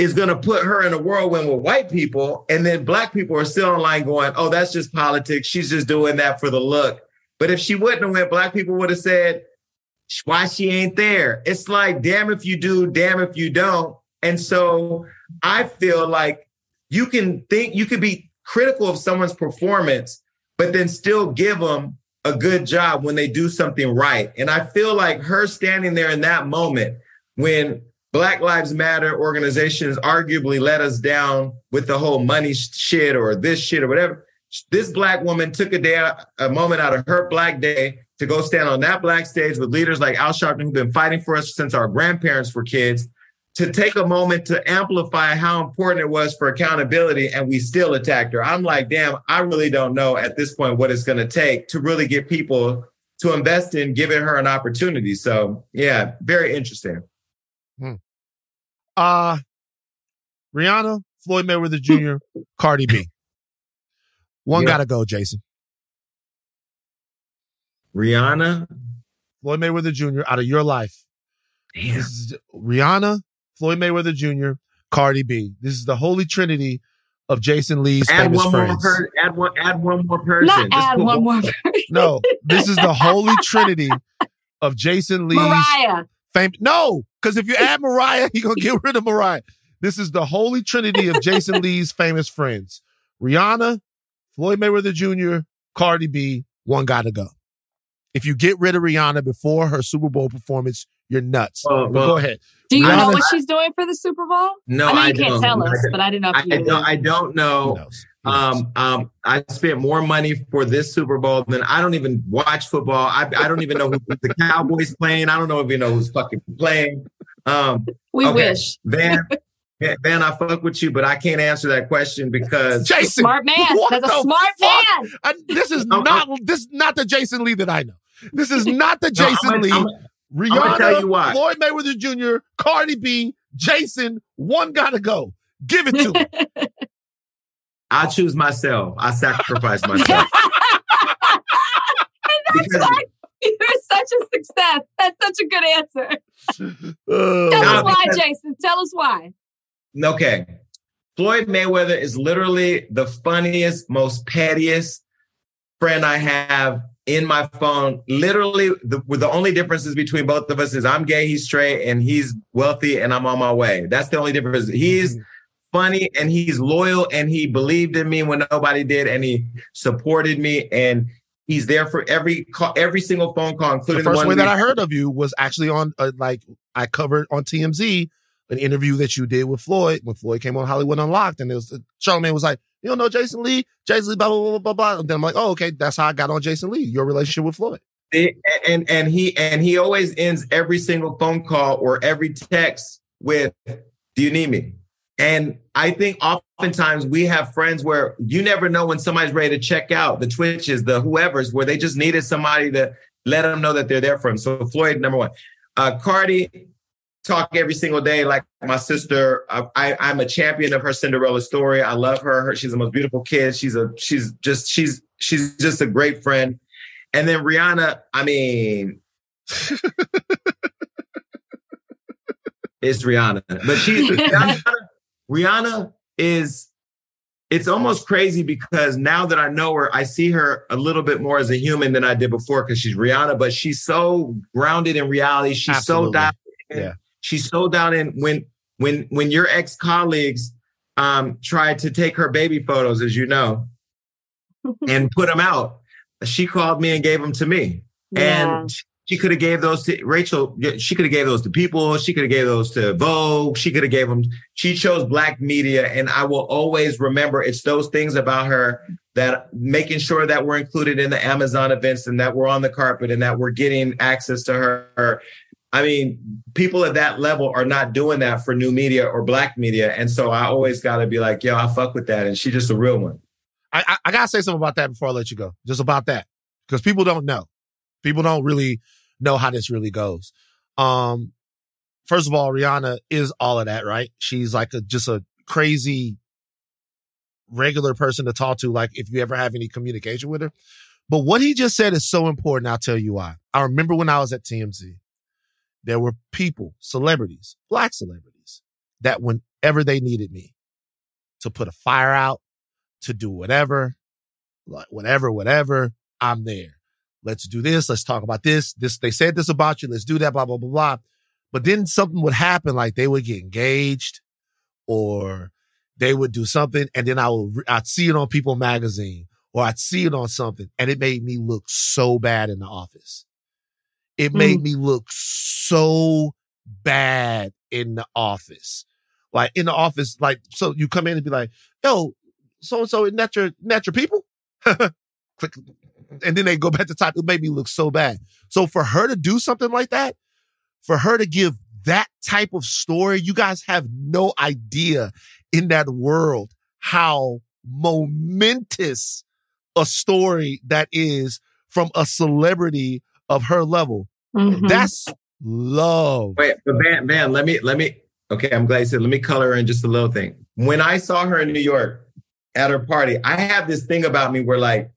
Speaker 7: is going to put her in a whirlwind with white people. And then black people are still online going, oh, that's just politics. She's just doing that for the look. But if she wouldn't have went, black people would have said, why she ain't there? It's like, damn if you do, damn if you don't. And so I feel like you can think, you could be critical of someone's performance, but then still give them a good job when they do something right. And I feel like her standing there in that moment when Black Lives Matter organizations arguably let us down with the whole money shit or this shit or whatever. This black woman took a day, a moment out of her black day to go stand on that black stage with leaders like Al Sharpton, who've been fighting for us since our grandparents were kids, to take a moment to amplify how important it was for accountability. And we still attacked her. I'm like, damn, I really don't know at this point what it's going to take to really get people to invest in giving her an opportunity. So, yeah, very interesting.
Speaker 1: Uh Rihanna, Floyd Mayweather Jr., Cardi B. One
Speaker 7: Yeah.
Speaker 1: gotta go, Jason.
Speaker 7: Rihanna,
Speaker 1: Floyd Mayweather Jr. out of your life.
Speaker 7: damn.
Speaker 1: This is Rihanna, Floyd Mayweather Jr., Cardi B. This is the holy trinity of Jason Lee's
Speaker 7: add
Speaker 1: famous
Speaker 7: one more
Speaker 1: friends.
Speaker 7: person. Add one. Add one more person.
Speaker 2: Not
Speaker 7: Just
Speaker 2: add
Speaker 7: put
Speaker 2: one more.
Speaker 1: No, this is the holy trinity of Jason Lee's
Speaker 2: Mariah.
Speaker 1: Fame. No, because if you add Mariah, you're gonna get rid of Mariah. This is the holy trinity of Jason Lee's famous friends: Rihanna, Floyd Mayweather Jr., Cardi B. One gotta go. If you get rid of Rihanna before her Super Bowl performance, you're nuts.
Speaker 7: Well, well,
Speaker 1: go ahead.
Speaker 2: Do you know what she's doing for the Super Bowl?
Speaker 7: No,
Speaker 2: I know
Speaker 7: I
Speaker 2: you can't
Speaker 7: don't.
Speaker 2: tell us,
Speaker 7: I-
Speaker 2: but I didn't know
Speaker 7: I,
Speaker 2: if
Speaker 7: I
Speaker 2: knew.
Speaker 7: don't. I don't
Speaker 1: Who
Speaker 7: know.
Speaker 1: Knows? Who knows?
Speaker 7: Um, um, I spent more money for this Super Bowl than I don't even watch football. I, I don't even know who the Cowboys playing. I don't know if you know who's fucking playing. Um,
Speaker 2: we
Speaker 7: okay.
Speaker 2: wish.
Speaker 7: Van, Van, I fuck with you, but I can't answer that question because
Speaker 1: Jason,
Speaker 2: Smart man. That's a smart
Speaker 1: fuck?
Speaker 2: man.
Speaker 1: I, this is
Speaker 7: I'm-
Speaker 1: not this is not the Jason Lee that I know. This is not the
Speaker 7: No, I'm
Speaker 1: Jason
Speaker 7: gonna-
Speaker 1: Lee.
Speaker 7: I'm-
Speaker 1: Rihanna,
Speaker 7: I'ma tell you why.
Speaker 1: Floyd Mayweather Jr., Cardi B, Jason. One gotta go. Give it to him.
Speaker 7: I choose myself. I sacrifice myself.
Speaker 2: And that's
Speaker 7: Because-
Speaker 2: why you're such a success. That's such a good answer.
Speaker 1: Oh,
Speaker 2: Tell us why, Jason. Tell us why.
Speaker 7: Okay. Floyd Mayweather is literally the funniest, most pettiest friend I have in my phone. Literally, the, the only differences between both of us is I'm gay, he's straight, and he's wealthy, and I'm on my way. That's the only difference. He's
Speaker 1: Mm-hmm.
Speaker 7: Funny and he's loyal and he believed in me when nobody did and he supported me and he's there for every call, every single phone call,
Speaker 1: The
Speaker 7: including the,
Speaker 1: first
Speaker 7: one
Speaker 1: way that I heard of you was actually on uh, like I covered on TMZ an interview that you did with Floyd when Floyd came on Hollywood Unlocked, and it was Charlamagne was like, "You don't know Jason Lee? Jason Lee, blah blah blah blah blah." And then I'm like, "Oh, okay, that's how I got on Jason Lee. Your relationship with Floyd."
Speaker 7: It- and and he and he always ends every single phone call or every text with do you need me and i think oftentimes we have friends where you never know when somebody's ready to check out the twitches the whoever's where they just needed somebody to let them know that they're there for them. So floyd number one. Uh cardi talk every single day like my sister I, I i'm a champion of her cinderella story. I love her, her she's the most beautiful kid. She's a she's just she's she's just a great friend. And then Rihanna, I mean, it's Rihanna, but she's Rihanna, Rihanna is. It's almost crazy because now that I know her, I see her a little bit more as a human than I did before because she's Rihanna, but she's so grounded in reality. She's
Speaker 1: Absolutely.
Speaker 7: so down. in-
Speaker 1: Yeah.
Speaker 7: She's so down in when when when your ex colleagues um, tried to take her baby photos, as you know, and put them out. She called me and gave them to me,
Speaker 2: Yeah.
Speaker 7: and she could have gave those to Rachel. She could have gave those to people. She could have gave those to Vogue. She could have gave them. She chose Black media, and I will always remember. It's those things about her that making sure that we're included in the Amazon events and that we're on the carpet and that we're getting access to her. I mean, people at that level are not doing that for new media or black media. And so I always got to be like, yo, I fuck with that. And she's just a real one.
Speaker 1: I, I, I gotta say something about that before I let you go. Just about that. Because people don't know. People don't really know how this really goes. Um, first of all, Rihanna is all of that, right? She's like a, just a crazy, regular person to talk to. Like if you ever have any communication with her. But what he just said is so important. I'll tell you why. I remember when I was at TMZ, there were people, celebrities, black celebrities, that whenever they needed me to put a fire out, to do whatever, like whatever, whatever, I'm there. Let's do this. Let's talk about this. This, they said this about you. Let's do that, blah, blah, blah, blah. But then something would happen, like they would get engaged or they would do something. And then I would, I'd see it on People magazine or I'd see it on something and it made me look so bad in the office. It made mm. me look so bad in the office. Like in the office, like, so you come in and be like, yo, so and so, isn't that your, isn't that your people? Click. And then they go back to type. It made me look so bad. So for her to do something like that, for her to give that type of story, you guys have no idea in that world how momentous a story that is from a celebrity of her level.
Speaker 2: Mhm.
Speaker 1: That's love.
Speaker 7: Wait, but Van, Van, let me, let me, okay, I'm glad you said, let me color in just a little thing. When I saw her in New York at her party, I have this thing about me where like,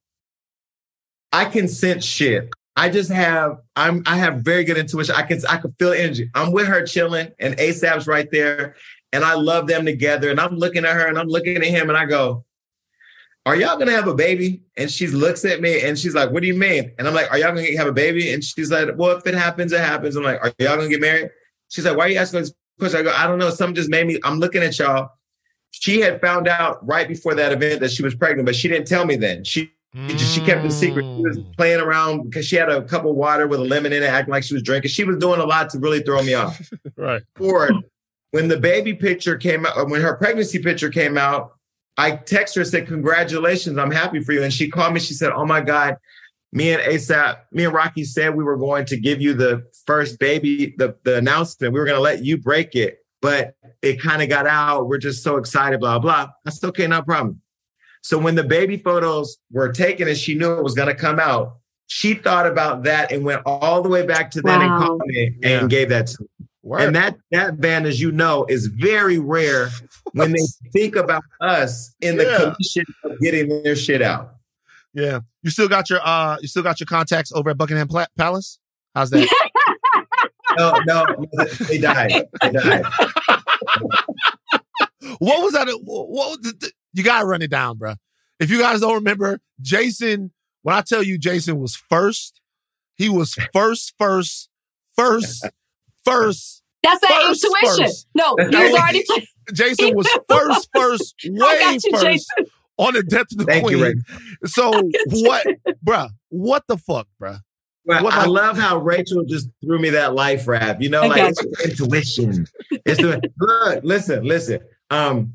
Speaker 7: I can sense shit. I just have, I'm, I have very good intuition. I can, I can feel energy. I'm with her chilling and ASAP's right there. And I love them together. And I'm looking at her and I'm looking at him and I go, are y'all gonna have a baby? And she looks at me and she's like, what do you mean? And I'm like, are y'all gonna have a baby? And she's like, well, if it happens, it happens. I'm like, are y'all gonna get married? She's like, why are you asking this question? I go, I don't know. Something just made me, I'm looking at y'all. She had found out right before that event that she was pregnant, but she didn't tell me then. She she, she kept it secret. She was
Speaker 1: Mm.
Speaker 7: playing around because she had a cup of water with a lemon in it, acting like she was drinking. She was doing a lot to really throw me off.
Speaker 1: Right.
Speaker 7: Or when the baby picture came out, when her pregnancy picture came out, I texted her and said, Congratulations, I'm happy for you. And she called me, she said, Oh my God, me and ASAP, me and Rocky said we were going to give you the first baby, the, the announcement. We were going to let you break it, but it kind of got out. We're just so excited, blah, blah. I said, Okay, no problem. So when the baby photos were taken and she knew it was going to come out, she thought about that and went all the way back to then
Speaker 2: Wow.
Speaker 7: and called me and gave that to me.
Speaker 1: Word.
Speaker 7: And that that band, as you know, is very rare when they think about us in the
Speaker 1: Yeah.
Speaker 7: commission of getting their shit out.
Speaker 1: yeah. You still got your uh you still got your contacts over at Buckingham Pla- Palace? How's that?
Speaker 7: No, no, they died. They died.
Speaker 1: what was that? What was the, you gotta run it down, bro. If you guys don't remember, Jason When I tell you Jason was first, he was first, first, first, first.
Speaker 2: That's that
Speaker 1: First,
Speaker 2: intuition.
Speaker 1: first.
Speaker 2: No, he was already playing.
Speaker 1: Jason was first, first,
Speaker 2: I
Speaker 1: way
Speaker 2: got you,
Speaker 1: first
Speaker 2: Jason.
Speaker 1: on the death of the
Speaker 7: Thank you,
Speaker 1: queen.
Speaker 7: Ray.
Speaker 1: so what, bruh? What the fuck, bruh?
Speaker 7: But
Speaker 1: What,
Speaker 7: I love how Rachel just threw me that life rap. You know,
Speaker 2: I
Speaker 7: like
Speaker 2: got
Speaker 7: it's intuition. It's the look. Listen, listen. Um,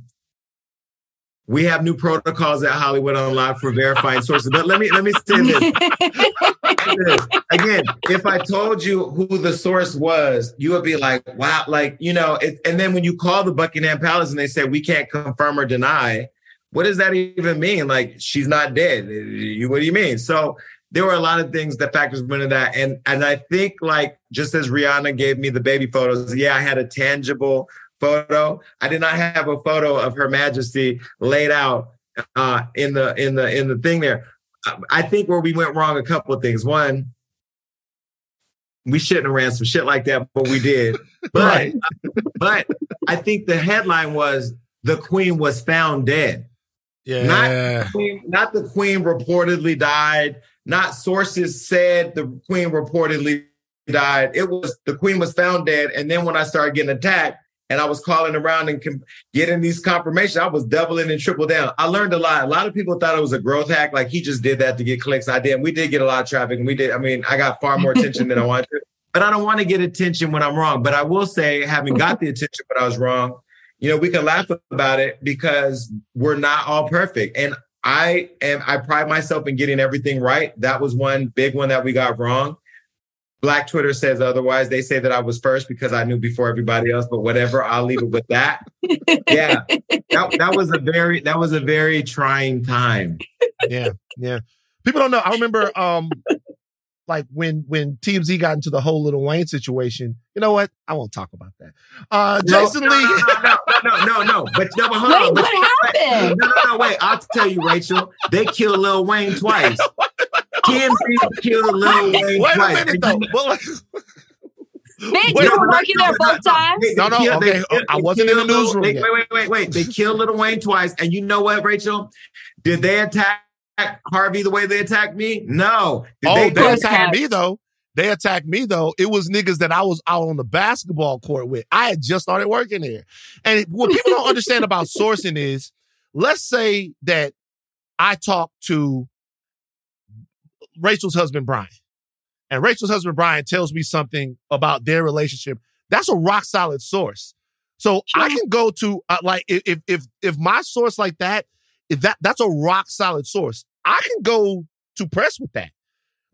Speaker 7: we have new protocols at Hollywood Unlocked for verifying sources. But let me let me say this. Again, if I told you who the source was, you would be like, wow, like, you know, it, and then when you call the Buckingham Palace and they say we can't confirm or deny, what does that even mean? Like, she's not dead. You, what do you mean? So there were a lot of things that factors went into that. And and I think like just as Rihanna gave me the baby photos, yeah, I had a tangible photo. I did not have a photo of Her Majesty laid out uh, in the in the in the thing there. I think where we went wrong a couple of things. One, we shouldn't have ran some shit like that, but we did. But
Speaker 1: Right.
Speaker 7: but I think the headline was the queen was found dead.
Speaker 1: Yeah.
Speaker 7: Queen- Not the queen reportedly died. Not sources said the queen reportedly died. It was the queen was found dead. And then when I started getting attacked and I was calling around and com- getting these confirmations, I was doubling and triple down. I learned a lot. A lot of people thought it was a growth hack, like he just did that to get clicks. I did. We did get a lot of traffic. And we did. I mean, I got far more attention than I wanted to. But I don't want to get attention when I'm wrong. But I will say, having got the attention when I was wrong, you know, we can laugh about it because we're not all perfect. And I am I pride myself in getting everything right. That was one big one that we got wrong. Black Twitter says otherwise. They say that I was first because I knew before everybody else, but whatever, I'll leave it with that. Yeah. That, that was a very that was a very trying time.
Speaker 1: yeah, yeah. People don't know. I remember, um, like when when TMZ got into the whole Little Wayne situation. You know what? I won't talk about that. Uh,
Speaker 7: No,
Speaker 1: Jason
Speaker 7: no,
Speaker 1: Lee.
Speaker 7: No, no, no, no, no, no. But no, but hold
Speaker 2: Wait,
Speaker 7: on. But,
Speaker 2: what happened?
Speaker 7: no, no, no, wait. I'll tell you, Rachel. They killed Lil Wayne twice. TMZ killed Lil Wayne
Speaker 1: Wait a minute
Speaker 7: And
Speaker 1: though.
Speaker 7: you-
Speaker 1: But like,
Speaker 2: Nick,
Speaker 1: Wait,
Speaker 2: you were working there both times.
Speaker 7: They-
Speaker 1: No,
Speaker 7: they
Speaker 1: no,
Speaker 7: killed- they
Speaker 1: okay.
Speaker 7: killed-
Speaker 1: I wasn't in the
Speaker 7: killed Lil-
Speaker 1: newsroom
Speaker 7: they- Wait, wait, wait, wait. They killed Little Wayne twice, and you know what, Rachel? Did they attack Harvey the way they attacked me? No. Did
Speaker 1: oh,
Speaker 7: they
Speaker 1: they, attacked
Speaker 2: have.
Speaker 1: me though. They attacked me though. It was niggas that I was out on the basketball court with. I had just started working there. And what people don't understand about sourcing is, let's say that I talk to Rachel's husband Brian, and Rachel's husband Brian tells me something about their relationship. That's a rock solid source. So I can go to uh, like if if if if my source like that, if that that's a rock solid source, I can go to press with that.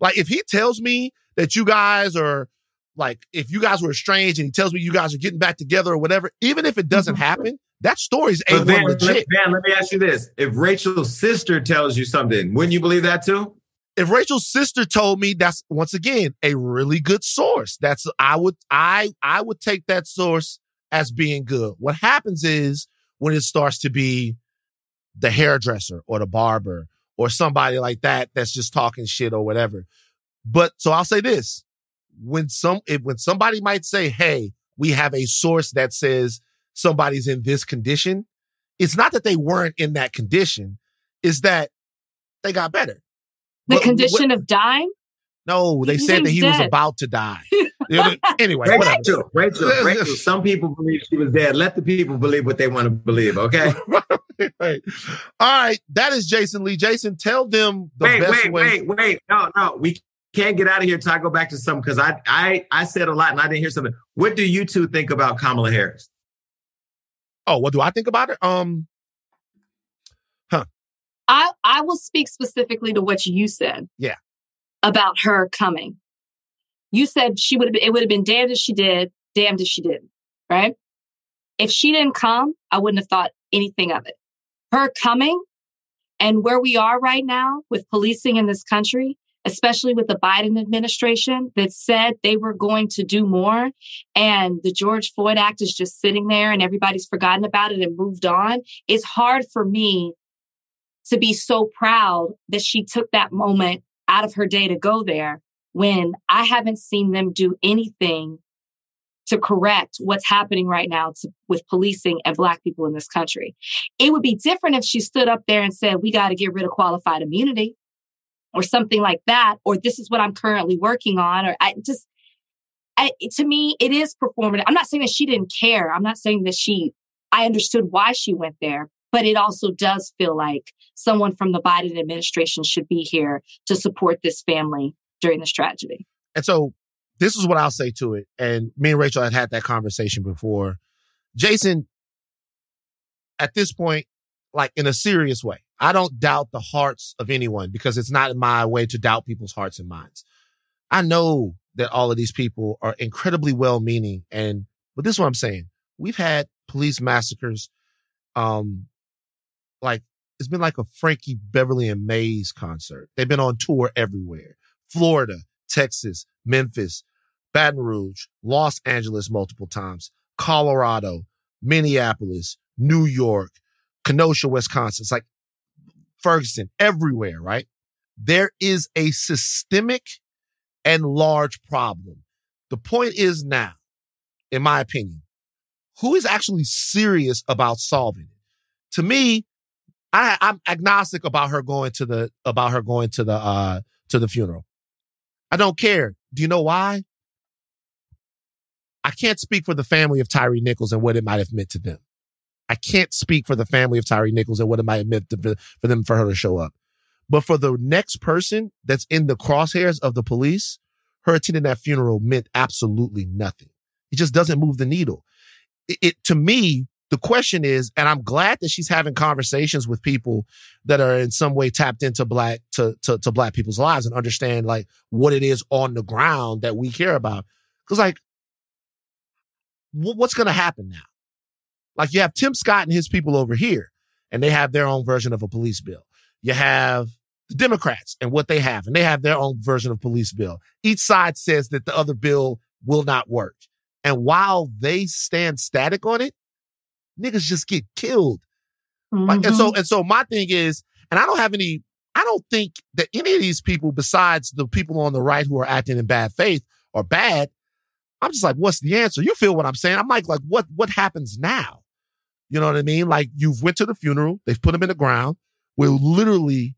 Speaker 1: Like if he tells me that you guys are like if you guys were estranged and he tells me you guys are getting back together or whatever, even if it doesn't happen, that story's a legit.
Speaker 7: Van, let me ask you this. If Rachel's sister tells you something, wouldn't you believe that too?
Speaker 1: If Rachel's sister told me that's once again a really good source. That's I would I I would take that source as being good. What happens is when it starts to be the hairdresser or the barber or somebody like that that's just talking shit or whatever. But so I'll say this. When some if when somebody might say, "Hey, we have a source that says somebody's in this condition," it's not that they weren't in that condition, it's that they got better.
Speaker 2: The
Speaker 1: What-
Speaker 2: condition of dying?
Speaker 1: no, they
Speaker 2: He
Speaker 1: said that
Speaker 2: seems
Speaker 1: he was about to die. anyway, whatever.
Speaker 7: Rachel, Rachel, Rachel. Some people believe she was dead. Let the people believe what they want to believe. Okay.
Speaker 1: right. All right. That is Jason Lee. Jason, tell them the
Speaker 7: wait,
Speaker 1: best
Speaker 7: wait,
Speaker 1: way.
Speaker 7: wait, wait. No, no. We can't get out of here until I go back to something because I, I, I said a lot and I didn't hear something. What do you two think about Kamala Harris?
Speaker 1: Oh, what do I think about it? Um,
Speaker 2: I, I will speak specifically to what you said.
Speaker 1: Yeah.
Speaker 2: About her coming. You said she would have been, it would have been damned if she did, damned if she didn't, right? If she didn't come, I wouldn't have thought anything of it. Her coming and where we are right now with policing in this country, especially with the Biden administration that said they were going to do more. And the George Floyd Act is just sitting there and everybody's forgotten about it and moved on. It's hard for me to be so proud that she took that moment out of her day to go there when I haven't seen them do anything to correct what's happening right now to, with policing and black people in this country. It would be different if she stood up there and said, we got to get rid of qualified immunity. or something like that, or this is what I'm currently working on, or I just, I, to me, it is performative. I'm not saying that she didn't care. I'm not saying that she, I understood why she went there, but it also does feel like someone from the Biden administration should be here to support this family during this tragedy.
Speaker 1: And so this is what I'll say to it. And me and Rachel had had that conversation before. Jason, at this point, like in a serious way, I don't doubt the hearts of anyone because it's not my way to doubt people's hearts and minds. I know that all of these people are incredibly well meaning. And, but this is what I'm saying. We've had police massacres. Um, like it's been like a Frankie Beverly and Maze concert. They've been on tour everywhere. Florida, Texas, Memphis, Baton Rouge, Los Angeles multiple times, Colorado, Minneapolis, New York, Kenosha, Wisconsin. It's like Ferguson, everywhere, right? There is a systemic and large problem. The point is now, in my opinion, who is actually serious about solving it? To me, I, I'm agnostic about her going to the about her going to the uh to the funeral. I don't care. Do you know why? I can't speak for the family of Tyre Nichols and what it might have meant to them. I can't speak for the family of Tyre Nichols and what it might have meant to, for them for her to show up. But for the next person that's in the crosshairs of the police, her attending that funeral meant absolutely nothing. It just doesn't move the needle. It, it to me, the question is, and I'm glad that she's having conversations with people that are in some way tapped into black to, to, to black people's lives and understand like what it is on the ground that we care about. Cause like what's going to happen now? Like you have Tim Scott and his people over here, and they have their own version of a police bill. You have the Democrats and what they have, and they have their own version of police bill. Each side says that the other bill will not work. And while they stand static on it, niggas just get killed. Mm-hmm. Like, and so, and so my thing is, and I don't have any, I don't think that any of these people, besides the people on the right who are acting in bad faith, are bad. I'm just like, what's the answer? You feel what I'm saying? I'm like, like what what happens now? You know what I mean? Like you've went to the funeral, they've put him in the ground. We're literally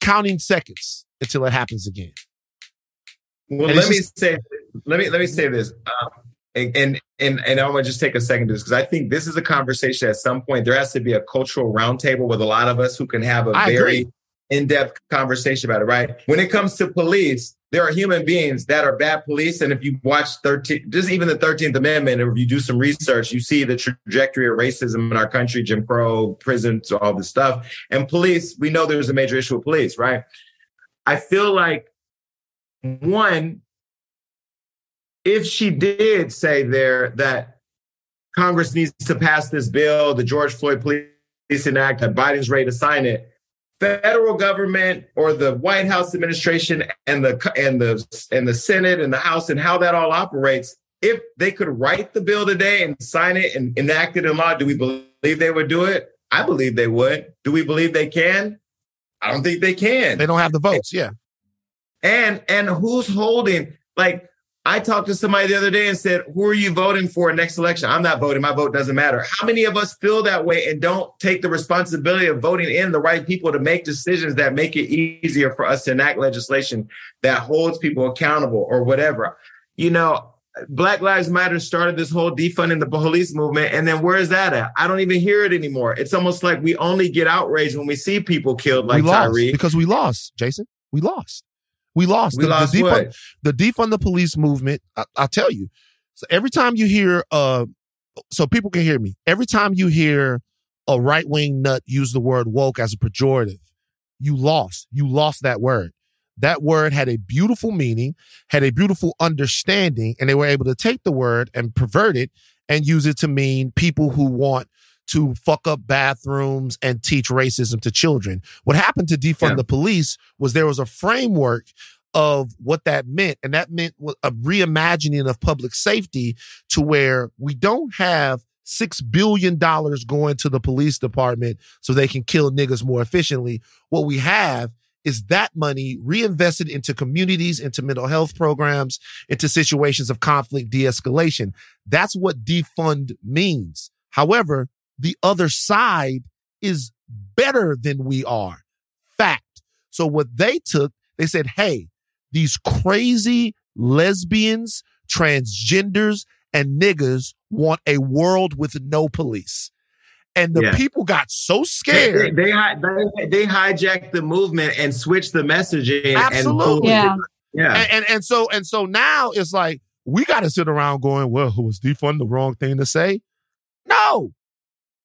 Speaker 1: counting seconds until it happens again.
Speaker 7: Well, and let me just, say, let me let me say this, um, and, and and and I want to just take a second to this because I think this is a conversation. At some point, there has to be a cultural roundtable with a lot of us who can have a I very agree in-depth conversation about it, right? When it comes to police, there are human beings that are bad police. And if you watch 13, just even the 13th Amendment, or if you do some research, you see the trajectory of racism in our country, Jim Crow, prisons, all this stuff. And police, we know there's a major issue with police, right? I feel like one, if she did say there that Congress needs to pass this bill, the George Floyd Policing Act, that Biden's ready to sign it, federal government or the White House administration and the and the and the Senate and the House and how that all operates, if they could write the bill today and sign it and enact it in law, do we believe they would do it? I believe they would. Do we believe they can? I don't think they can.
Speaker 1: They don't have the votes, yeah.
Speaker 7: And and who's holding like I talked to somebody the other day and said, Who are you voting for next election? I'm not voting. My vote doesn't matter. How many of us feel that way and don't take the responsibility of voting in the right people to make decisions that make it easier for us to enact legislation that holds people accountable or whatever? You know, Black Lives Matter started this whole defunding the police movement. And then where's that at? I don't even hear it anymore. It's almost like we only get outraged when we see people killed like Tyre.
Speaker 1: Because we lost, Jason. We lost. We lost.
Speaker 7: We
Speaker 1: the,
Speaker 7: lost
Speaker 1: the defund,
Speaker 7: what?
Speaker 1: the defund the police movement. I, will tell you. So every time you hear, uh, so people can hear me. Every time you hear a right wing nut use the word woke as a pejorative, you lost. You lost that word. That word had a beautiful meaning, had a beautiful understanding, and they were able to take the word and pervert it and use it to mean people who want to fuck up bathrooms and teach racism to children. What happened to defund yeah. the police was there was a framework of what that meant. And that meant a reimagining of public safety to where we don't have six billion dollars going to the police department so they can kill niggas more efficiently. What we have is that money reinvested into communities, into mental health programs, into situations of conflict de-escalation. That's what defund means. However, the other side is better than we are. Fact. So what they took, they said, hey, these crazy lesbians, transgenders, and niggas want a world with no police. And the
Speaker 7: Yeah.
Speaker 1: people got so scared.
Speaker 7: they, hi- they, they hijacked the movement and switched the messaging.
Speaker 1: Absolutely.
Speaker 7: And,
Speaker 2: Yeah.
Speaker 7: yeah.
Speaker 1: and, and and so and so now it's like we got to sit around going, well, who was defund the wrong thing to say? No,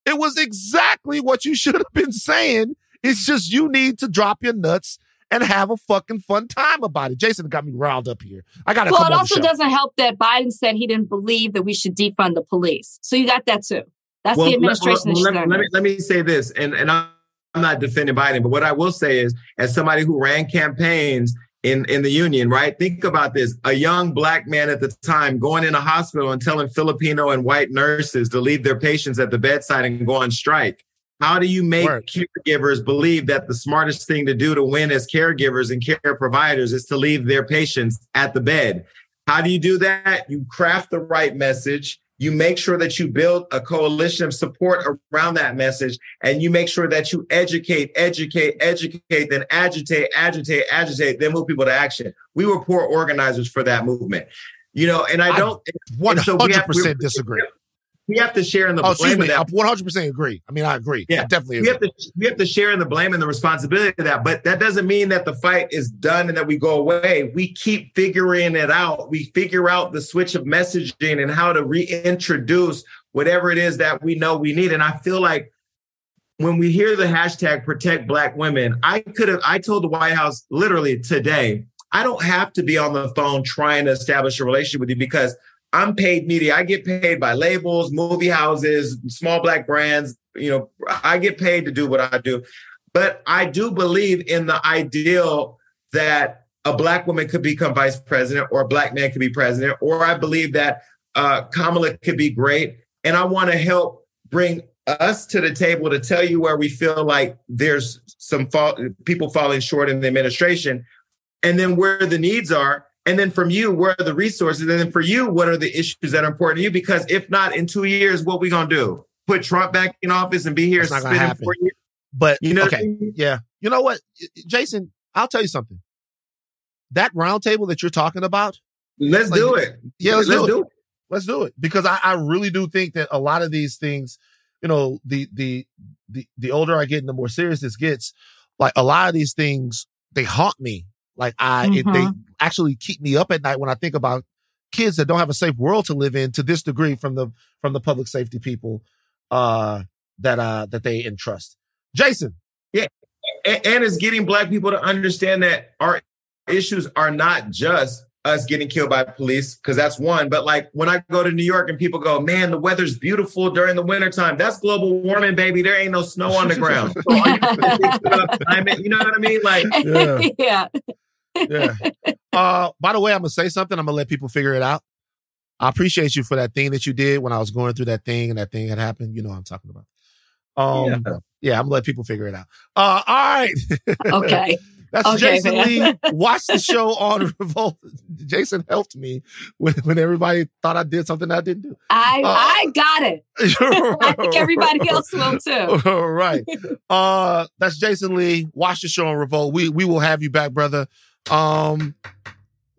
Speaker 1: it was exactly what you should have been saying. It's just you need to drop your nuts and have a fucking fun time about it. Jason got me riled up here. I got to
Speaker 2: Well,
Speaker 1: come
Speaker 2: it
Speaker 1: on
Speaker 2: also doesn't help that Biden said he didn't believe that we should defund the police. So you got that too. That's
Speaker 7: Well,
Speaker 2: the
Speaker 7: let-
Speaker 2: administration.
Speaker 7: well,
Speaker 2: that
Speaker 7: let, let me, let me say this, and, and I'm I'm not defending Biden, but what I will say is, as somebody who ran campaigns in, in the union, right? Think about this. A young black man at the time going in a hospital and telling Filipino and white nurses to leave their patients at the bedside and go on strike. How do you make
Speaker 1: Word.
Speaker 7: caregivers believe that the smartest thing to do to win as caregivers and care providers is to leave their patients at the bed? How do you do that? You craft the right message. You make sure that you build a coalition of support around that message, and you make sure that you educate, educate, educate, then agitate, agitate, agitate, then move people to action. We were poor organizers for that movement, you know. And I
Speaker 1: I
Speaker 7: don't.
Speaker 1: One
Speaker 7: and so we have-
Speaker 1: hundred percent
Speaker 7: we-
Speaker 1: disagree.
Speaker 7: We have to share in the
Speaker 1: Oh,
Speaker 7: blame
Speaker 1: me.
Speaker 7: of
Speaker 1: I one hundred percent agree. I mean, I agree. I
Speaker 7: Yeah.
Speaker 1: definitely
Speaker 7: We have to we have to share in the blame and the responsibility of that. But that doesn't mean that the fight is done and that we go away. We keep figuring it out. We figure out the switch of messaging and how to reintroduce whatever it is that we know we need. And I feel like when we hear the hashtag protect black women, I could have I told the White House literally today, I don't have to be on the phone trying to establish a relationship with you because I'm paid media. I get paid by labels, movie houses, small black brands. You know, I get paid to do what I do. But I do believe in the ideal that a black woman could become vice president or a black man could be president, or I believe that uh, Kamala could be great. And I want to help bring us to the table to tell you where we feel like there's some fall, people falling short in the administration, and then where the needs are. And then from you, where are the resources? And then for you, what are the issues that are important to you? Because if not, in two years, what we gonna do? Put Trump back in office and be here
Speaker 1: That's not gonna happen. But
Speaker 7: You know, what I mean?
Speaker 1: yeah. You know what, Jason? I'll tell you something. That roundtable that you're talking about,
Speaker 7: let's
Speaker 1: Like,
Speaker 7: do it.
Speaker 1: yeah, let's, do, it.
Speaker 7: it.
Speaker 1: Let's do it because I, I really do think that a lot of these things, you know, the the the the older I get and the more serious this gets, like a lot of these things they haunt me. Like I, it, they actually keep me up at night when I think about kids that don't have a safe world to live in to this degree from the from the public safety people uh that uh that they entrust. Jason,
Speaker 7: and, and it's getting black people to understand that our issues are not just us getting killed by police because that's one but like when i go to new york and people go man the weather's beautiful during the wintertime. That's global warming baby. There ain't no snow on the ground. So you have to fix it up, climate, you know what i mean? Like
Speaker 1: Yeah.
Speaker 2: yeah.
Speaker 1: Yeah. Uh, by the way, I'm gonna say something. I'm gonna let people figure it out. I appreciate you for that thing that you did when I was going through that thing and that thing had happened. You know what I'm talking about. Um, yeah, I'm gonna let people figure it out. Uh, all right.
Speaker 2: Okay.
Speaker 1: That's
Speaker 2: Okay,
Speaker 1: Jason
Speaker 2: man.
Speaker 1: Lee. Watch the show on Revolt. Jason helped me when, when everybody thought I did something I didn't do.
Speaker 2: I
Speaker 1: Uh,
Speaker 2: I got it. I think everybody else will too.
Speaker 1: All right. Uh that's Jason Lee. Watch the show on Revolt. We we will have you back, brother. Um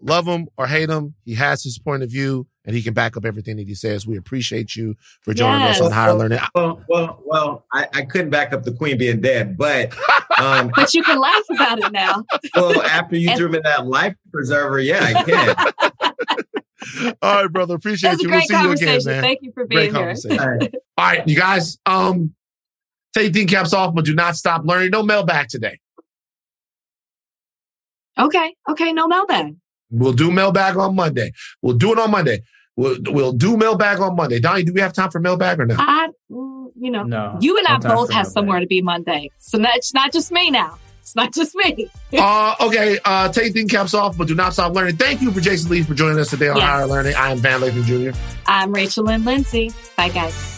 Speaker 1: love him or hate him. He has his point of view and he can back up everything that he says. We appreciate you for joining
Speaker 2: Yes.
Speaker 1: us on Higher Learning.
Speaker 7: well well well I, I couldn't back up the queen being dead but um
Speaker 2: But you can laugh about it now.
Speaker 7: well after you
Speaker 2: And-
Speaker 7: threw me that life preserver yeah i can
Speaker 1: All right, brother. Appreciate
Speaker 2: was a
Speaker 1: you. We'll
Speaker 2: great
Speaker 1: see you again,
Speaker 2: conversation.
Speaker 1: man.
Speaker 2: Thank you for
Speaker 1: Great
Speaker 2: being here.
Speaker 7: All right.
Speaker 1: All right, you guys. Um take thing caps off, but do not stop learning. No mailbag today.
Speaker 2: Okay. Okay. No mailbag.
Speaker 1: We'll do mailbag on Monday. We'll do it on Monday. We'll, we'll do mailbag on Monday. Donnie, do we have time for mailbag or no?
Speaker 2: I, mm, you know,
Speaker 3: No.
Speaker 2: you and I both have
Speaker 3: mailbag.
Speaker 2: somewhere to be Monday. So it's not just me now. It's not just me.
Speaker 1: uh, okay, uh, take thing caps off, but do not stop learning. Thank you for Jason Lee for joining us today on
Speaker 2: Yes.
Speaker 1: Higher Learning. I am Van Lathan Jr.
Speaker 2: I'm Rachel Lynn Lindsay. Bye, guys.